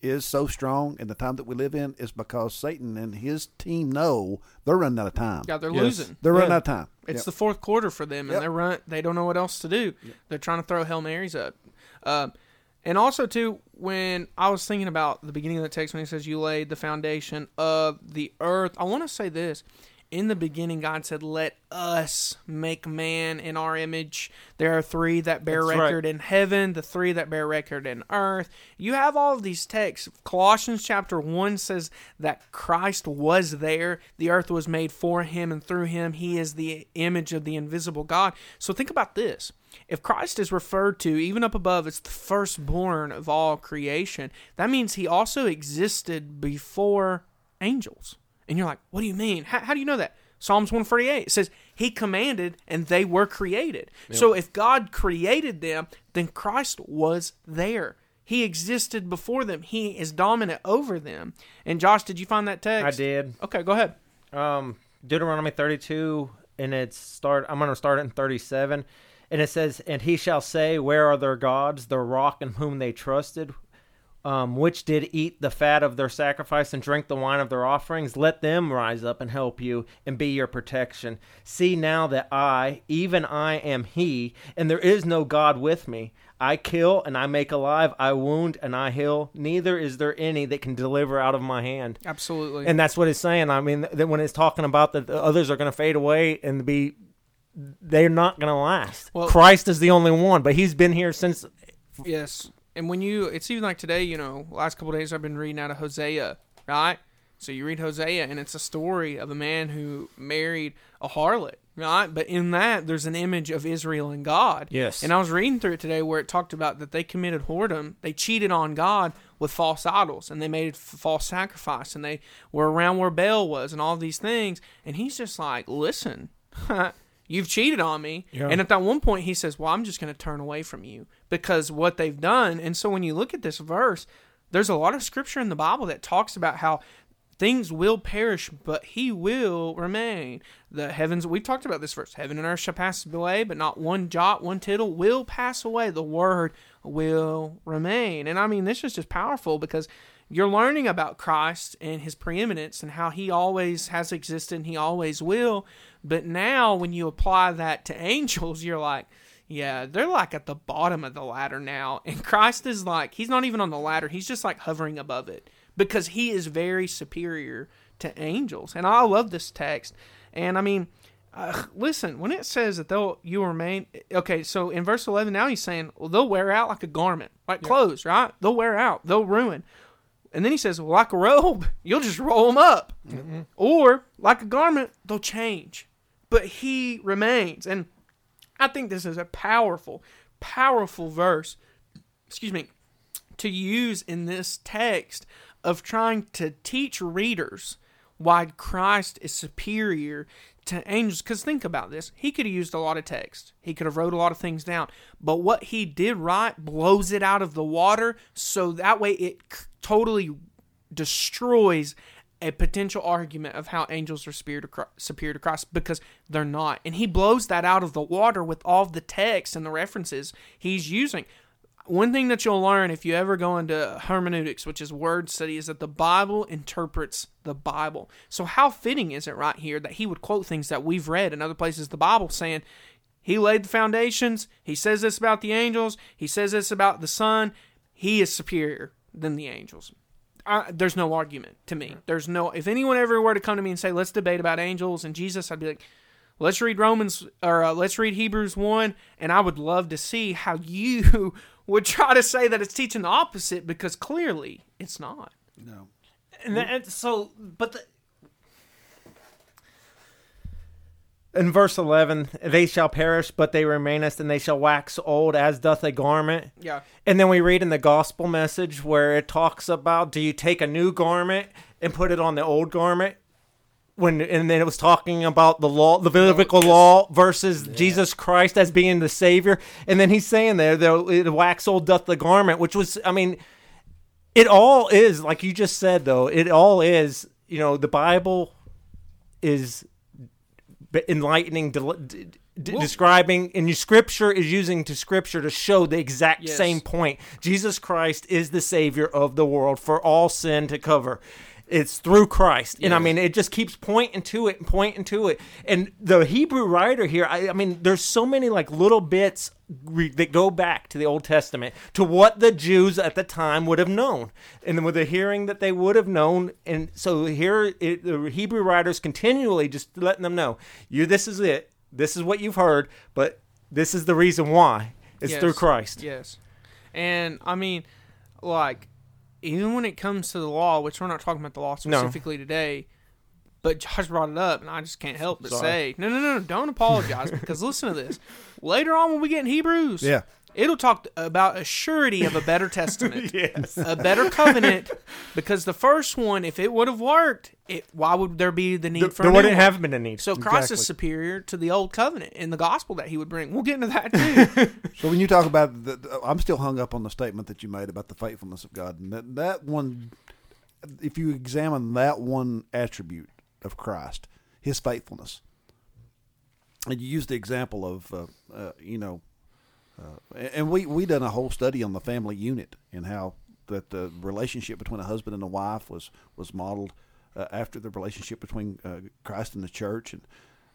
is so strong in the time that we live in is because Satan and his team know they're running out of time. Yeah, they're Yes. losing. They're running out of time. It's Yep. the fourth quarter for them, and Yep. they're run. They don't know what else to do. They're trying to throw hail marys up, um, and also too. When I was thinking about the beginning of the text, when he says, "You laid the foundation of the earth," I want to say this: in the beginning, God said, "Let us make man in our image." There are three that bear That's right. record in heaven, the three that bear record in earth. You have all of these texts. Colossians chapter 1 says that Christ was there. The earth was made for him and through him. He is the image of the invisible God. So think about this. If Christ is referred to, even up above, as the firstborn of all creation, that means he also existed before angels. And you're like, what do you mean? How, how do you know that? Psalms 148 says, He commanded and they were created. So if God created them, then Christ was there. He existed before them. He is dominant over them. And Josh, did you find that text? I did. Okay, go ahead. um, Deuteronomy 32, and it's start. I'm going to start it in 37, and it says, "And he shall say, Where are their gods, their rock in whom they trusted, um, which did eat the fat of their sacrifice and drink the wine of their offerings? Let them rise up and help you and be your protection. See now that I, even I, am He, and there is no God with me." I kill and I make alive, I wound and I heal. Neither is there any that can deliver out of my hand. Absolutely. And that's what it's saying. I mean, that when it's talking about that the others are going to fade away and be, they're not going to last. Well- Christ is the only one, but He's been here since. Yes, and when you, it's even like today. You know, last couple days I've been reading out of Hosea, right? So you read Hosea, and it's a story of a man who married a harlot, right? But in that, there's an image of Israel and God. Yes. And I was reading through it today where it talked about that they committed whoredom, they cheated on God with false idols, and they made false sacrifice, and they were around where Baal was, and all these things. And he's just like, listen. You've cheated on me. Yeah. And at that one point, he says, Well, I'm just going to turn away from you because what they've done. And so when you look at this verse, there's a lot of scripture in the Bible that talks about how things will perish, but he will remain. The heavens, we've talked about this verse heaven and earth shall pass away, but not one jot, one tittle will pass away. The word will remain. And I mean, this is just powerful because you're learning about Christ and his preeminence and how he always has existed and he always will. But now, when you apply that to angels, you're like, yeah, they're like at the bottom of the ladder now. And Christ is like, he's not even on the ladder, he's just like hovering above it because he is very superior to angels. And I love this text. And I mean, uh, listen, when it says that they'll you remain okay, so in verse eleven now he's saying, well, they'll wear out like a garment, like clothes, right? They'll wear out, they'll ruin. And then he says, well, like a robe, you'll just roll them up, or like a garment, they'll change, but he remains. And I think this is a powerful, powerful verse. Excuse me, to use in this text of trying to teach readers why Christ is superior to angels. Because think about this. He could have used a lot of text. He could have wrote a lot of things down. But what he did write blows it out of the water so that way it totally destroys a potential argument of how angels are superior to, Christ, because they're not. And he blows that out of the water with all the text and the references he's using one thing that you'll learn if you ever go into hermeneutics, which is word study, is that the Bible interprets the Bible. So, how fitting is it right here that he would quote things that we've read in other places the Bible saying, He laid the foundations, He says this about the angels, He says this about the Son, He is superior than the angels. I, there's no argument to me. There's no, if anyone ever were to come to me and say, Let's debate about angels and Jesus, I'd be like, Let's read Romans or uh, let's read Hebrews 1 and I would love to see how you would try to say that it's teaching the opposite because clearly it's not. No. And, that, and so, but the, in verse eleven, they shall perish, but they remainest, and they shall wax old as doth a garment. Yeah. And then we read in the gospel message where it talks about, do you take a new garment and put it on the old garment? When and then it was talking about the law, the Levitical law versus Jesus Christ as being the Savior, and then he's saying there, the wax old doth the garment, which was, I mean, it all is like you just said though it all is you know the bible is b- enlightening del- d- d- describing and scripture is using to scripture to show the exact Yes. same point jesus christ is the savior of the world for all sin to cover it's through Christ, and I mean, it just keeps pointing to it and pointing to it. And the Hebrew writer here, I, I mean, there's so many like little bits re- that go back to the Old Testament to what the Jews at the time would have known, and with the hearing that they would have known. And so here, it, the Hebrew writers continually just letting them know, you, this is it, this is what you've heard, but this is the reason why. It's Yes. through Christ. Yes. And I mean, like, even when it comes to the law, which we're not talking about the law No. specifically today, but Josh brought it up, and I just can't help but Sorry. say, no, no, no, no, don't apologize because listen to this. Later on, when we get in Hebrews, Yeah. It'll talk about a surety of a better testament, Yes. a better covenant, because the first one, if it would have worked, it why would there be the need There, for there a wouldn't one? have been a need. So Christ Exactly. is superior to the old covenant in the gospel that he would bring. We'll get into that too. So when you talk about, the, the- I'm still hung up on the statement that you made about the faithfulness of God, and that that one, if you examine that one attribute of Christ, His faithfulness, and you use the example of, uh, uh, you know, uh, and we we done a whole study on the family unit and how that the relationship between a husband and a wife was was modeled uh, after the relationship between uh, Christ and the church, and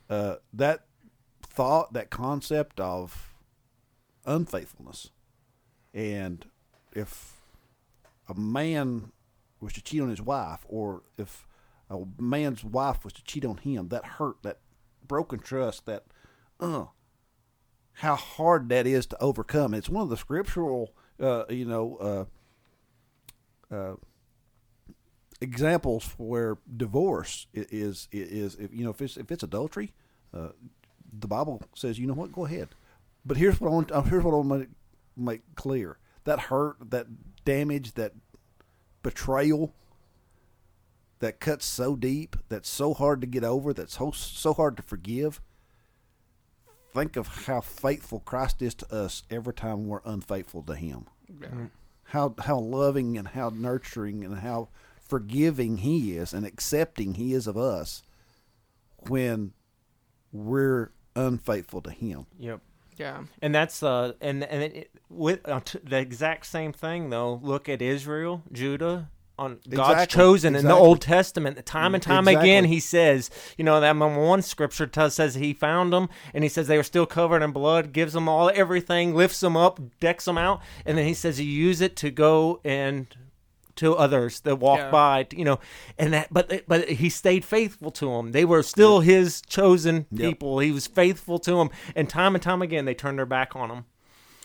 uh, that thought, that concept of unfaithfulness. And if a man was to cheat on his wife, or if a man's wife was to cheat on him, that hurt, that broken trust, that, uh, how hard that is to overcome. It's one of the scriptural, uh, you know, uh, uh, examples where divorce is is if you know if it's if it's adultery, uh, the Bible says you know what, go ahead. But here's what I want. Uh, here's what I want to make clear: that hurt, that damage, that betrayal, that cuts so deep, that's so hard to get over, that's so so hard to forgive. Think of how faithful Christ is to us every time we're unfaithful to Him. How how loving and how nurturing and how forgiving He is and accepting He is of us when we're unfaithful to Him. Yep. yeah. And that's uh and and it, it- with uh, t- the exact same thing though. Look at Israel, Judah. On God's Exactly, chosen in the. Old Testament, time and time again, He says, you know, that one scripture t- says He found them, and He says they were still covered in blood, gives them all everything, lifts them up, decks them out, and then He says He use it to go and to others that walk Yeah. by, you know, and that, but but He stayed faithful to them. They were still His chosen Yep. people. He was faithful to them, and time and time again, they turned their back on Him.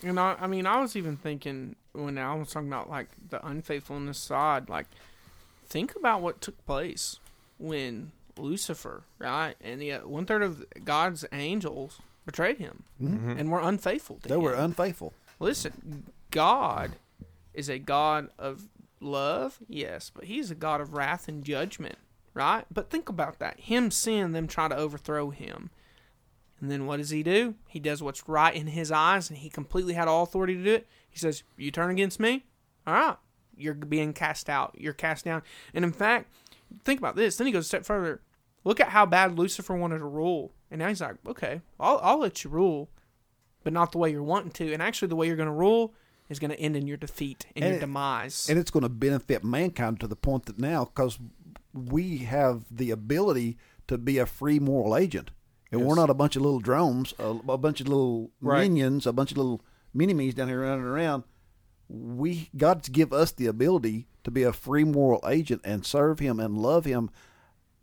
And I, I mean, I was even thinking when I was talking about like the unfaithfulness side, like think about what took place when Lucifer, right, and the uh, one third of God's angels betrayed him and were unfaithful to They him. were unfaithful. Listen, God is a God of love, yes, but He's a God of wrath and judgment, right? But think about that: Him seeing them try to overthrow Him, and then what does He do? He does what's right in His eyes, and He completely had all authority to do it. He says, "You turn against me, all right, you're being cast out. You're cast down." And in fact, think about this. Then He goes a step further. Look at how bad Lucifer wanted to rule, and now He's like, "Okay, I'll, I'll let you rule." but not the way you're wanting to. And actually, the way you're going to rule is going to end in your defeat and, And your it- demise. and it's going to benefit mankind to the point that now because we have the ability to be a free moral agent and we're not a bunch of little drones a, a bunch of little Right. minions a bunch of little mini-me's down here running around we god's give us the ability to be a free moral agent and serve him and love him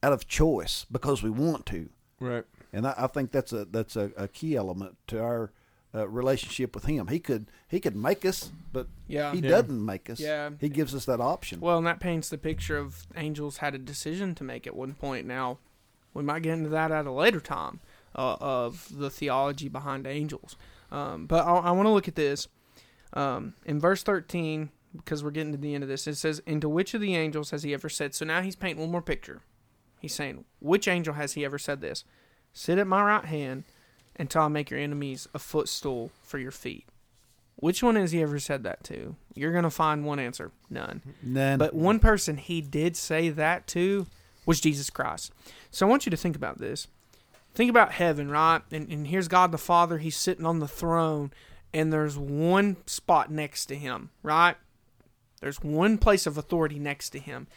out of choice because we want to Right. and I, I think that's a that's a, a key element to our uh, relationship with Him. He could he could make us, but Yeah. He Yeah. doesn't make us. Yeah. He gives us that option. Well, and that paints the picture of angels had a decision to make at one point. Now, we might get into that at a later time uh, of the theology behind angels. Um, but I, I want to look at this um, in verse 13 because we're getting to the end of this. It says, Into which of the angels has he ever said? So now he's painting one more picture. He's saying, Which angel has he ever said this? Sit at my right hand until I make your enemies a footstool for your feet. Which one has he ever said that to? You're going to find one answer. None. None. But one person he did say that to was Jesus Christ. So I want you to think about this. Think about heaven, right? And, and here's God the Father. He's sitting on the throne, and there's one spot next to him, right? There's one place of authority next to him.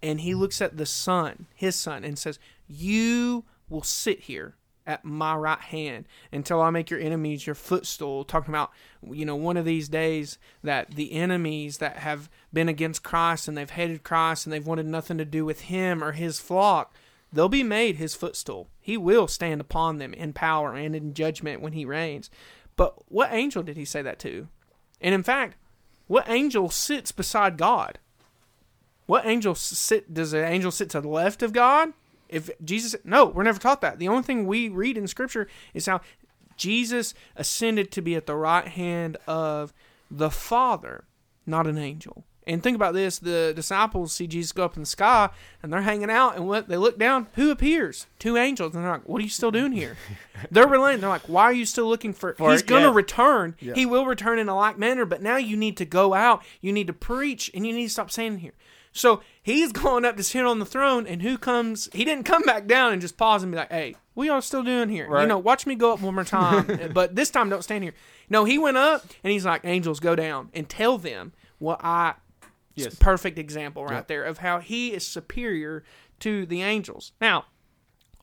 And he looks at the Son, his Son, and says, You will sit here at my right hand until I make your enemies your footstool. Talking about, you know, one of these days that the enemies that have been against Christ and they've hated Christ and they've wanted nothing to do with him or his flock, they'll be made his footstool. He will stand upon them in power and in judgment when he reigns. But what angel did he say that to? And in fact, what angel sits beside God? What angel sit? Does an angel sit to the left of God? If Jesus, no, we're never taught that. The only thing we read in Scripture is how Jesus ascended to be at the right hand of the Father, not an angel. And think about this: the disciples see Jesus go up in the sky, and they're hanging out, and what they look down, who appears? Two angels, and they're like, "What are you still doing here?" they're relenting. They're like, "Why are you still looking for?" For- He's going to yeah. return. Yeah. He will return in a like manner, but now you need to go out. You need to preach, and you need to stop standing here. So he's going up to sit on the throne, and who comes? He didn't come back down and just pause and be like, "Hey, what y'all still doing here? You know, watch me go up one more time, but this time don't stand here." No, he went up and he's like, "Angels, go down and tell them what I." Yes. Perfect example right Yep. there of how he is superior to the angels. Now,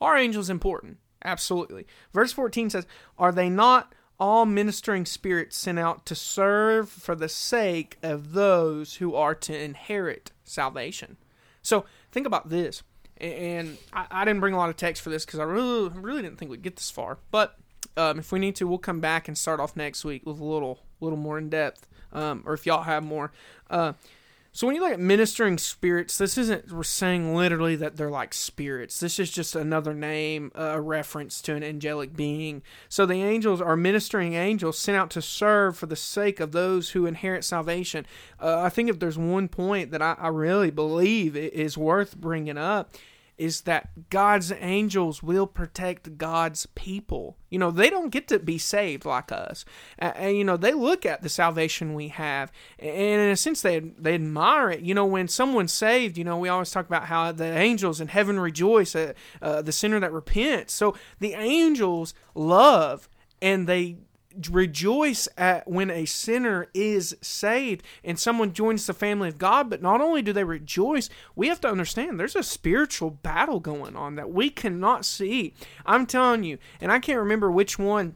are angels important? Absolutely. Verse 14 says, Are they not all ministering spirits sent out to serve for the sake of those who are to inherit salvation? So think about this. And I, I didn't bring a lot of text for this because I really, really didn't think we'd get this far. But um, if we need to, we'll come back and start off next week with a little, little more in depth. Um, or if y'all have more. Uh, so when you look at ministering spirits, this isn't we're saying literally that they're like spirits. This is just another name, a reference to an angelic being. So the angels are ministering angels sent out to serve for the sake of those who inherit salvation. Uh, I think if there's one point that I, I really believe is worth bringing up, is that God's angels will protect God's people. You know, they don't get to be saved like us. And, you know, they look at the salvation we have, and in a sense, they they admire it. You know, when someone's saved, you know, we always talk about how the angels in heaven rejoice at uh, the sinner that repents. So the angels love and they rejoice at when a sinner is saved and someone joins the family of God. But not only do they rejoice, we have to understand there's a spiritual battle going on that we cannot see. I'm telling you, and I can't remember which one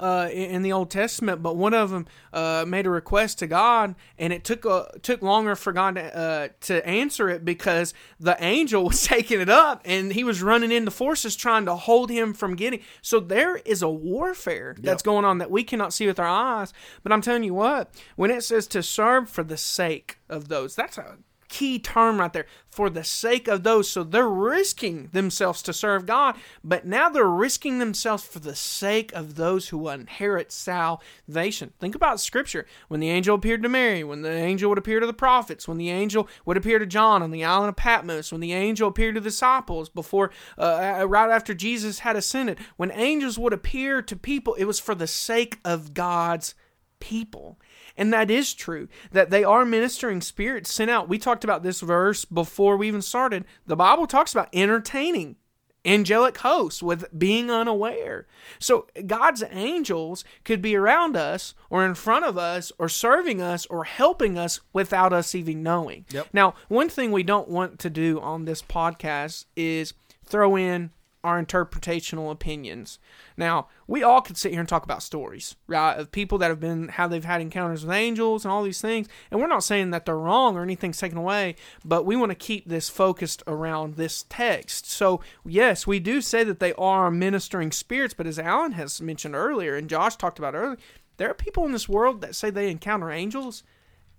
uh, in the Old Testament, but one of them uh, made a request to God, and it took uh, took longer for God to, uh, to answer it because the angel was taking it up, and he was running into forces trying to hold him from getting. So there is a warfare that's going on that we cannot see with our eyes. But I'm telling you what, when it says to serve for the sake of those, that's a key term right there for the sake of those. So they're risking themselves to serve god but now they're risking themselves for the sake of those who will inherit salvation. Think about scripture. When the angel appeared to mary when the angel would appear to the prophets when the angel would appear to john on the island of patmos when the angel appeared to the disciples before uh, right after jesus had ascended when angels would appear to people it was for the sake of god's people. And that is true, that they are ministering spirits sent out. We talked about this verse before we even started. The Bible talks about entertaining angelic hosts with being unaware. So God's angels could be around us or in front of us or serving us or helping us without us even knowing. Yep. Now, one thing we don't want to do on this podcast is throw in our interpretational opinions. Now, we all could sit here and talk about stories, right, of people that have been how they've had encounters with angels and all these things. And we're not saying that they're wrong or anything's taken away, but we want to keep this focused around this text. So, yes, we do say that they are ministering spirits, but as Alan has mentioned earlier and Josh talked about earlier, there are people in this world that say they encounter angels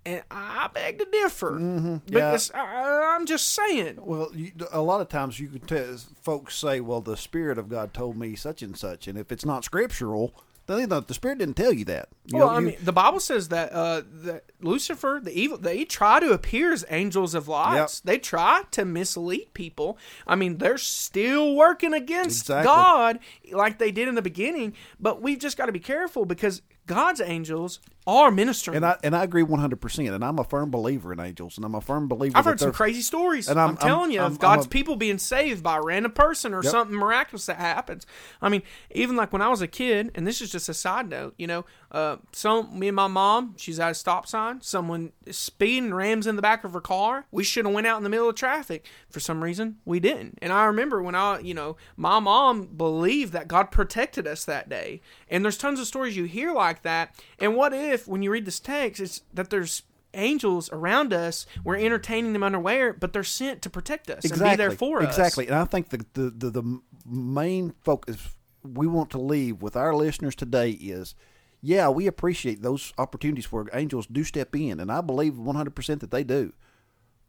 and I beg to differ. yeah. Because I, I'm just saying. Well, you, a lot of times you can tell folks say, "Well, the Spirit of God told me such and such," and if it's not scriptural, then the, the Spirit didn't tell you that. You well, know, I you- mean, the Bible says that uh, that Lucifer, the evil, they try to appear as angels of light. Yep. They try to mislead people. I mean, they're still working against Exactly. God, like they did in the beginning. But we've just got to be careful because God's angels are ministering. and I and I agree one hundred percent. And I'm a firm believer in angels, and I'm a firm believer. I've heard some crazy stories. And I'm, I'm- telling you I'm- of I'm God's a- people being saved by a random person or Yep. something miraculous that happens. I mean, even like when I was a kid, and this is just a side note, you know, uh, some me and my mom, she's at a stop sign. Someone is speeding rams in the back of her car. We should have went out in the middle of traffic. For some reason, we didn't. And I remember when I, you know, my mom believed that God protected us that day. And there's tons of stories you hear like that. And what if when you read this text, it's that there's angels around us. We're entertaining them unaware, but they're sent to protect us exactly and be there for us. exactly. And I think the the the, the main focus we want to leave with our listeners today is. Yeah, we appreciate those opportunities where angels do step in, and I believe 100% that they do.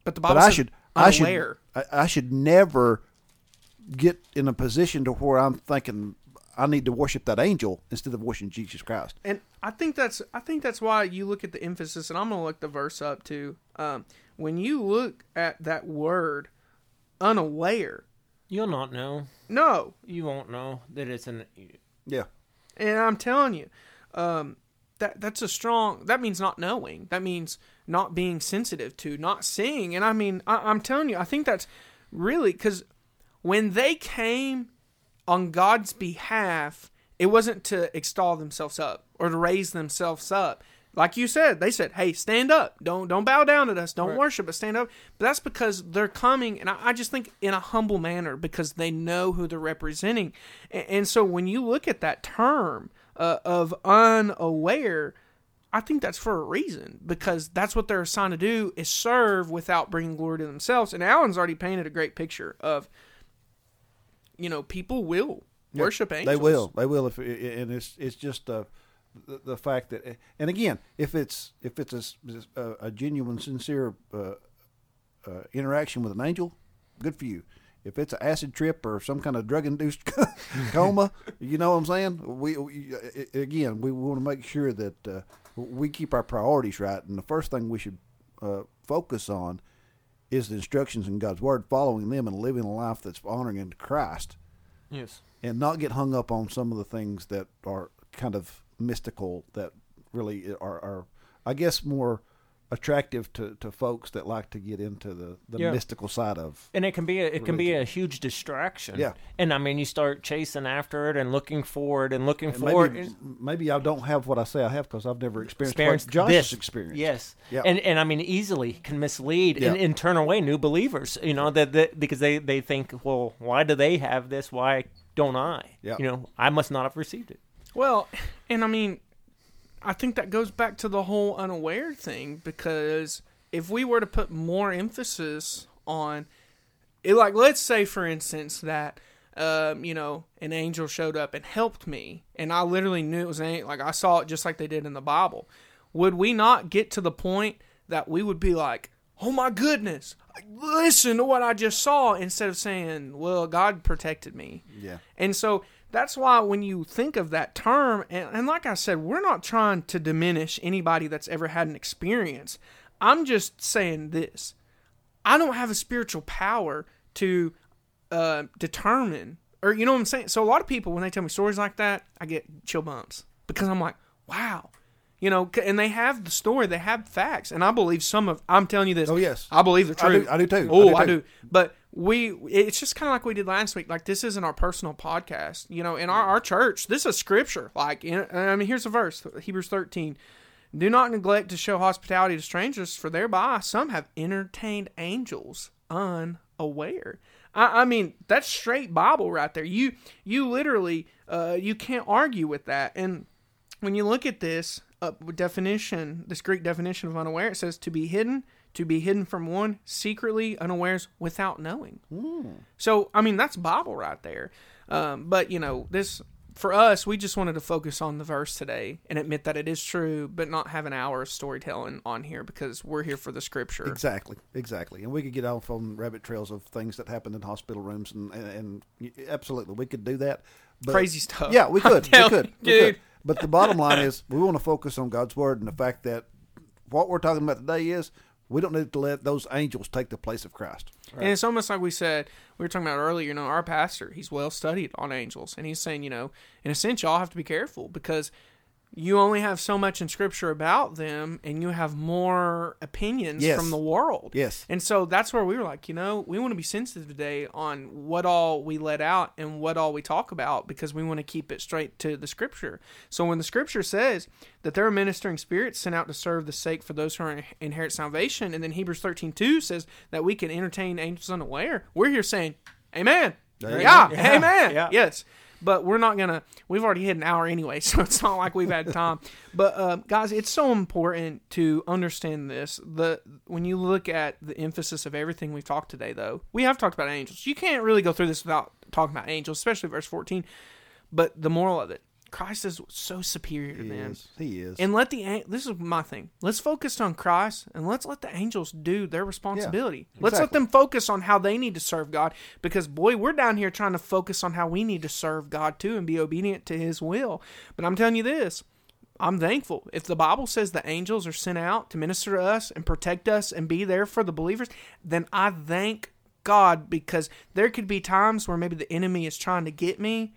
But the Bible but I says should I should. I, I should never get in a position to where I'm thinking I need to worship that angel instead of worshiping Jesus Christ. and I think that's I think that's why you look at the emphasis, and I'm gonna look the verse up too. Um, when you look at that word, unaware, You'll not know. no, You won't know that it's an. Yeah. And I'm telling you, um, that that's a strong. That means not knowing. That means not being sensitive to, not seeing. And I mean, I, I'm telling you, I think that's really because when they came on God's behalf, it wasn't to extol themselves up or to raise themselves up. Like you said, they said, "Hey, stand up! Don't don't bow down at us! Don't Right. worship us! Stand up!" But that's because they're coming, and I, I just think in a humble manner because they know who they're representing. And, and so when you look at that term uh, of unaware, I think that's for a reason because that's what they're assigned to do is serve without bringing glory to themselves. And Alan's already painted a great picture of, you know, people will worship angels. They will. They will. If and it's it's just uh, the, the fact that and again, if it's if it's a genuine, sincere uh, uh, interaction with an angel, good for you. If it's an acid trip or some kind of drug induced coma, you know what I'm saying. We, we again, we want to make sure that uh, we keep our priorities right, and the first thing we should uh, focus on is the instructions in God's Word, following them and living a life that's honoring unto Christ Yes. and not get hung up on some of the things that are kind of mystical that really are, are I guess more attractive to, to folks that like to get into the, the Yeah. mystical side of And it can be a, it can be a huge distraction. Yeah. And I mean, you start chasing after it and looking for it and looking for maybe, it. maybe I don't have what I say I have because I've never experienced, Experienced what Josh this. has experienced. Yes. Yeah. And and I mean easily can mislead and, and turn away new believers. You know that, that because they they think, well, why do they have this? Why don't I? Yeah. You know, I must not have received it. Well, and I mean, I think that goes back to the whole unaware thing because if we were to put more emphasis on it, like let's say for instance that um, you know an angel showed up and helped me, and I literally knew it was an angel, like I saw it just like they did in the Bible. Would we not get to the point that we would be like, "Oh my goodness, listen to what I just saw," instead of saying, "Well, God protected me." Yeah. And so that's why when you think of that term, and, and like I said, we're not trying to diminish anybody that's ever had an experience. I'm just saying this. I don't have a spiritual power to uh, determine, or you know what I'm saying? So a lot of people, when they tell me stories like that, I get chill bumps because I'm like, wow. You know, and they have the story, they have facts, and I believe some of. I'm telling you this. Oh, yes. I believe the I do- truth. I do too. I Oh, do I too. do. But we, it's just kind of like we did last week. Like this isn't our personal podcast. You know, in our, our church, this is scripture. Like, in, I mean, here's a verse, Hebrews 13. Do not neglect to show hospitality to strangers, for thereby some have entertained angels unaware. I, I mean, that's straight Bible right there. You you literally uh, you can't argue with that. And when you look at this uh, definition, this Greek definition of unaware, it says to be hidden, to be hidden from one, secretly, unawares, without knowing. So I mean, that's Bible right there. Um, but you know, this for us, we just wanted to focus on the verse today and admit that it is true, but not have an hour of storytelling on here because we're here for the scripture. Exactly, exactly. And we could get off on rabbit trails of things that happened in hospital rooms, and, and, and absolutely, we could do that. But, Crazy stuff. Yeah, we could. We could. you, we could. But the bottom line is, we want to focus on God's word and the fact that what we're talking about today is we don't need to let those angels take the place of Christ. And it's almost like we said, we were talking about earlier, you know, our pastor, he's well studied on angels. And he's saying, you know, in a sense, y'all have to be careful because you only have so much in scripture about them and you have more opinions Yes. from the world. Yes. And so that's where we were like, you know, we want to be sensitive today on what all we let out and what all we talk about because we want to keep it straight to the scripture. So when the scripture says that there are ministering spirits sent out to serve the sake for those who are inherit salvation, and then Hebrews thirteen two says that we can entertain angels unaware, we're here saying, Amen. Amen. Yeah, Yeah. amen. Yeah. Yes. But we're not gonna. We've already hit an hour anyway, so it's not like we've had time. but uh, guys, it's so important to understand this. The when you look at the emphasis of everything we've talked today, though, we have talked about angels. You can't really go through this without talking about angels, especially verse fourteen. But the moral of it, Christ is so superior to He them. is. He is. And let the this is my thing. Let's focus on Christ and let's let the angels do their responsibility. Let's let them focus on how they need to serve God because boy, we're down here trying to focus on how we need to serve God too and be obedient to his will. But I'm telling you this, I'm thankful. If the Bible says the angels are sent out to minister to us and protect us and be there for the believers, then I thank God because there could be times where maybe the enemy is trying to get me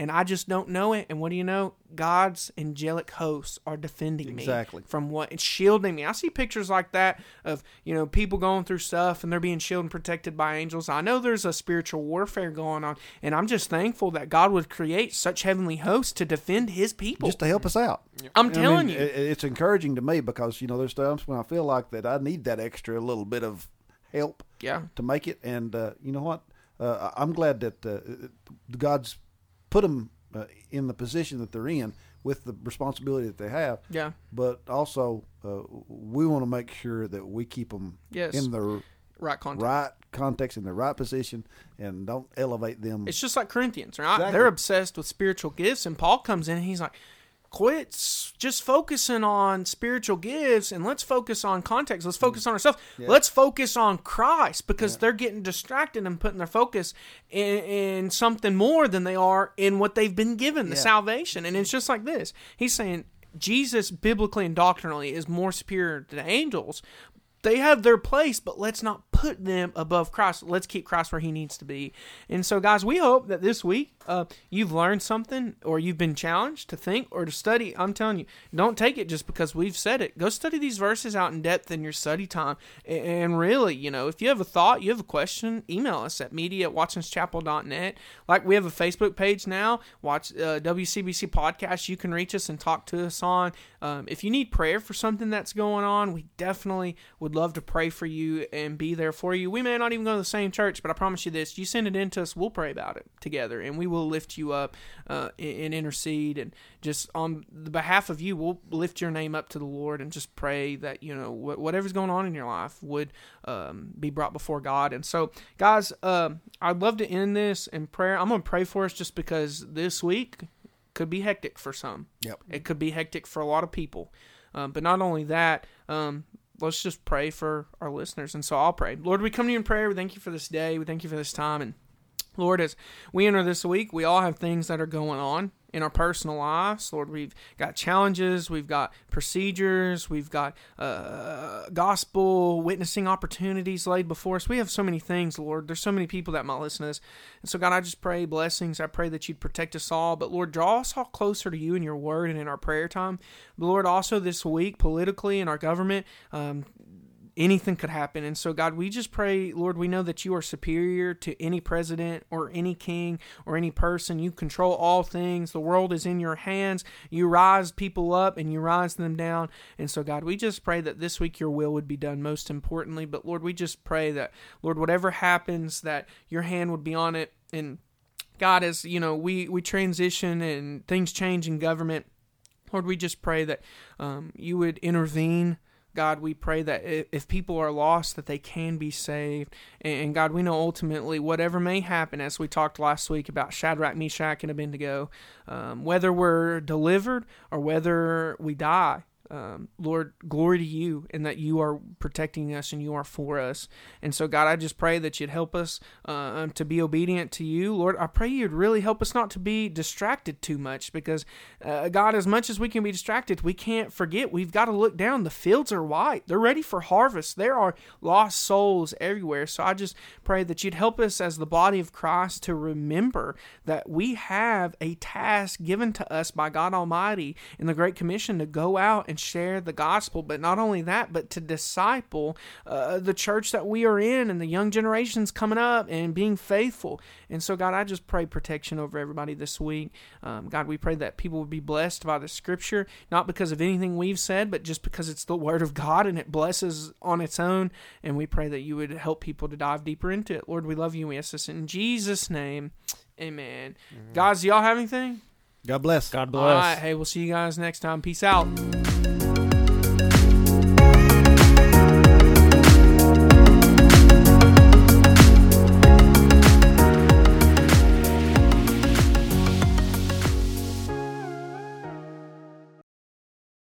and I just don't know it. And what do you know? God's angelic hosts are defending me Exactly. from what and shielding me. I see pictures like that of you know people going through stuff and they're being shielded and protected by angels. I know there's a spiritual warfare going on, and I'm just thankful that God would create such heavenly hosts to defend His people. just to help us out. I'm I mean, telling you, it's encouraging to me because you know there's times when I feel like that I need that extra little bit of help yeah, to make it, and uh, you know what? Uh, I- I'm glad that uh, God's put them uh, in the position that they're in with the responsibility that they have. yeah, But also, uh, we want to make sure that we keep them Yes. in the right context. right context, in the right position, and don't elevate them. It's just like Corinthians, right? Exactly. They're obsessed with spiritual gifts, and Paul comes in and he's like, quit just focusing on spiritual gifts and let's focus on context. Let's focus on ourselves. Let's focus on Christ because they're getting distracted and putting their focus in, in something more than they are in what they've been given, the Yeah. salvation. And it's just like this. He's saying Jesus, biblically and doctrinally, is more superior to the angels. They have their place, but let's not put them above Christ. Let's keep Christ where He needs to be. And so, guys, we hope that this week uh, you've learned something, or you've been challenged to think or to study. I'm telling you, don't take it just because we've said it. Go study these verses out in depth in your study time. And really, you know, if you have a thought, you have a question, email us at media at watchingschapel.net. Like we have a Facebook page now, watch uh, WCBC podcast. You can reach us and talk to us on. Um, if you need prayer for something that's going on, we definitely would love to pray for you and be there for you. We may not even go to the same church, but I promise you this: you send it in to us, we'll pray about it together, and we will lift you up uh, and, intercede, and just on the behalf of you, we'll lift your name up to the Lord and just pray that you know whatever's going on in your life would um, be brought before God. And so, guys, um I'd love to end this in prayer. I'm to pray for us just because this week could be hectic for some. Yep. It could be hectic for a lot of people. Um, but not only that, um, let's just pray for our listeners. And so I'll pray. Lord, we come to you in prayer. We thank you for this day. We thank you for this time. And Lord, as we enter this week, we all have things that are going on in our personal lives. Lord, we've got challenges, we've got procedures, we've got uh, gospel witnessing opportunities laid before us. We have so many things, Lord. There's so many people that might listen to us. And so, God, I just pray blessings. I pray that you'd protect us all. But, Lord, draw us all closer to you in your word and in our prayer time. But, Lord, also this week, politically in our government, um, anything could happen. And so, God, we just pray, Lord, we know that you are superior to any president or any king or any person. You control all things. The world is in your hands. You rise people up and you rise them down. And so, God, we just pray that this week your will would be done most importantly. But, Lord, we just pray that, Lord, whatever happens, that your hand would be on it. And, God, as you know, we, we transition and things change in government, Lord, we just pray that um, you would intervene. God, we pray that if people are lost, that they can be saved. And God, we know ultimately whatever may happen, as we talked last week about Shadrach, Meshach, and Abednego, um, whether we're delivered or whether we die, um, Lord, glory to you and that you are protecting us and you are for us. And so, God, I just pray that you'd help us uh, to be obedient to you. Lord, I pray you'd really help us not to be distracted too much because, uh, God, as much as we can be distracted, we can't forget we've got to look down. The fields are white, they're ready for harvest. There are lost souls everywhere. So I just pray that you'd help us as the body of Christ to remember that we have a task given to us by God Almighty in the Great Commission to go out and share the gospel, but not only that, but to disciple uh, the church that we are in and the young generations coming up and being faithful. And so, God, I just pray protection over everybody this week. Um, God, we pray that people would be blessed by the scripture, not because of anything we've said, but just because it's the word of God and it blesses on its own. And we pray that you would help people to dive deeper into it. Lord, we love you. We ask this in Jesus' name. Amen. Mm-hmm. Guys, do y'all have anything? God bless. God bless. All right. Hey, we'll see you guys next time. Peace out.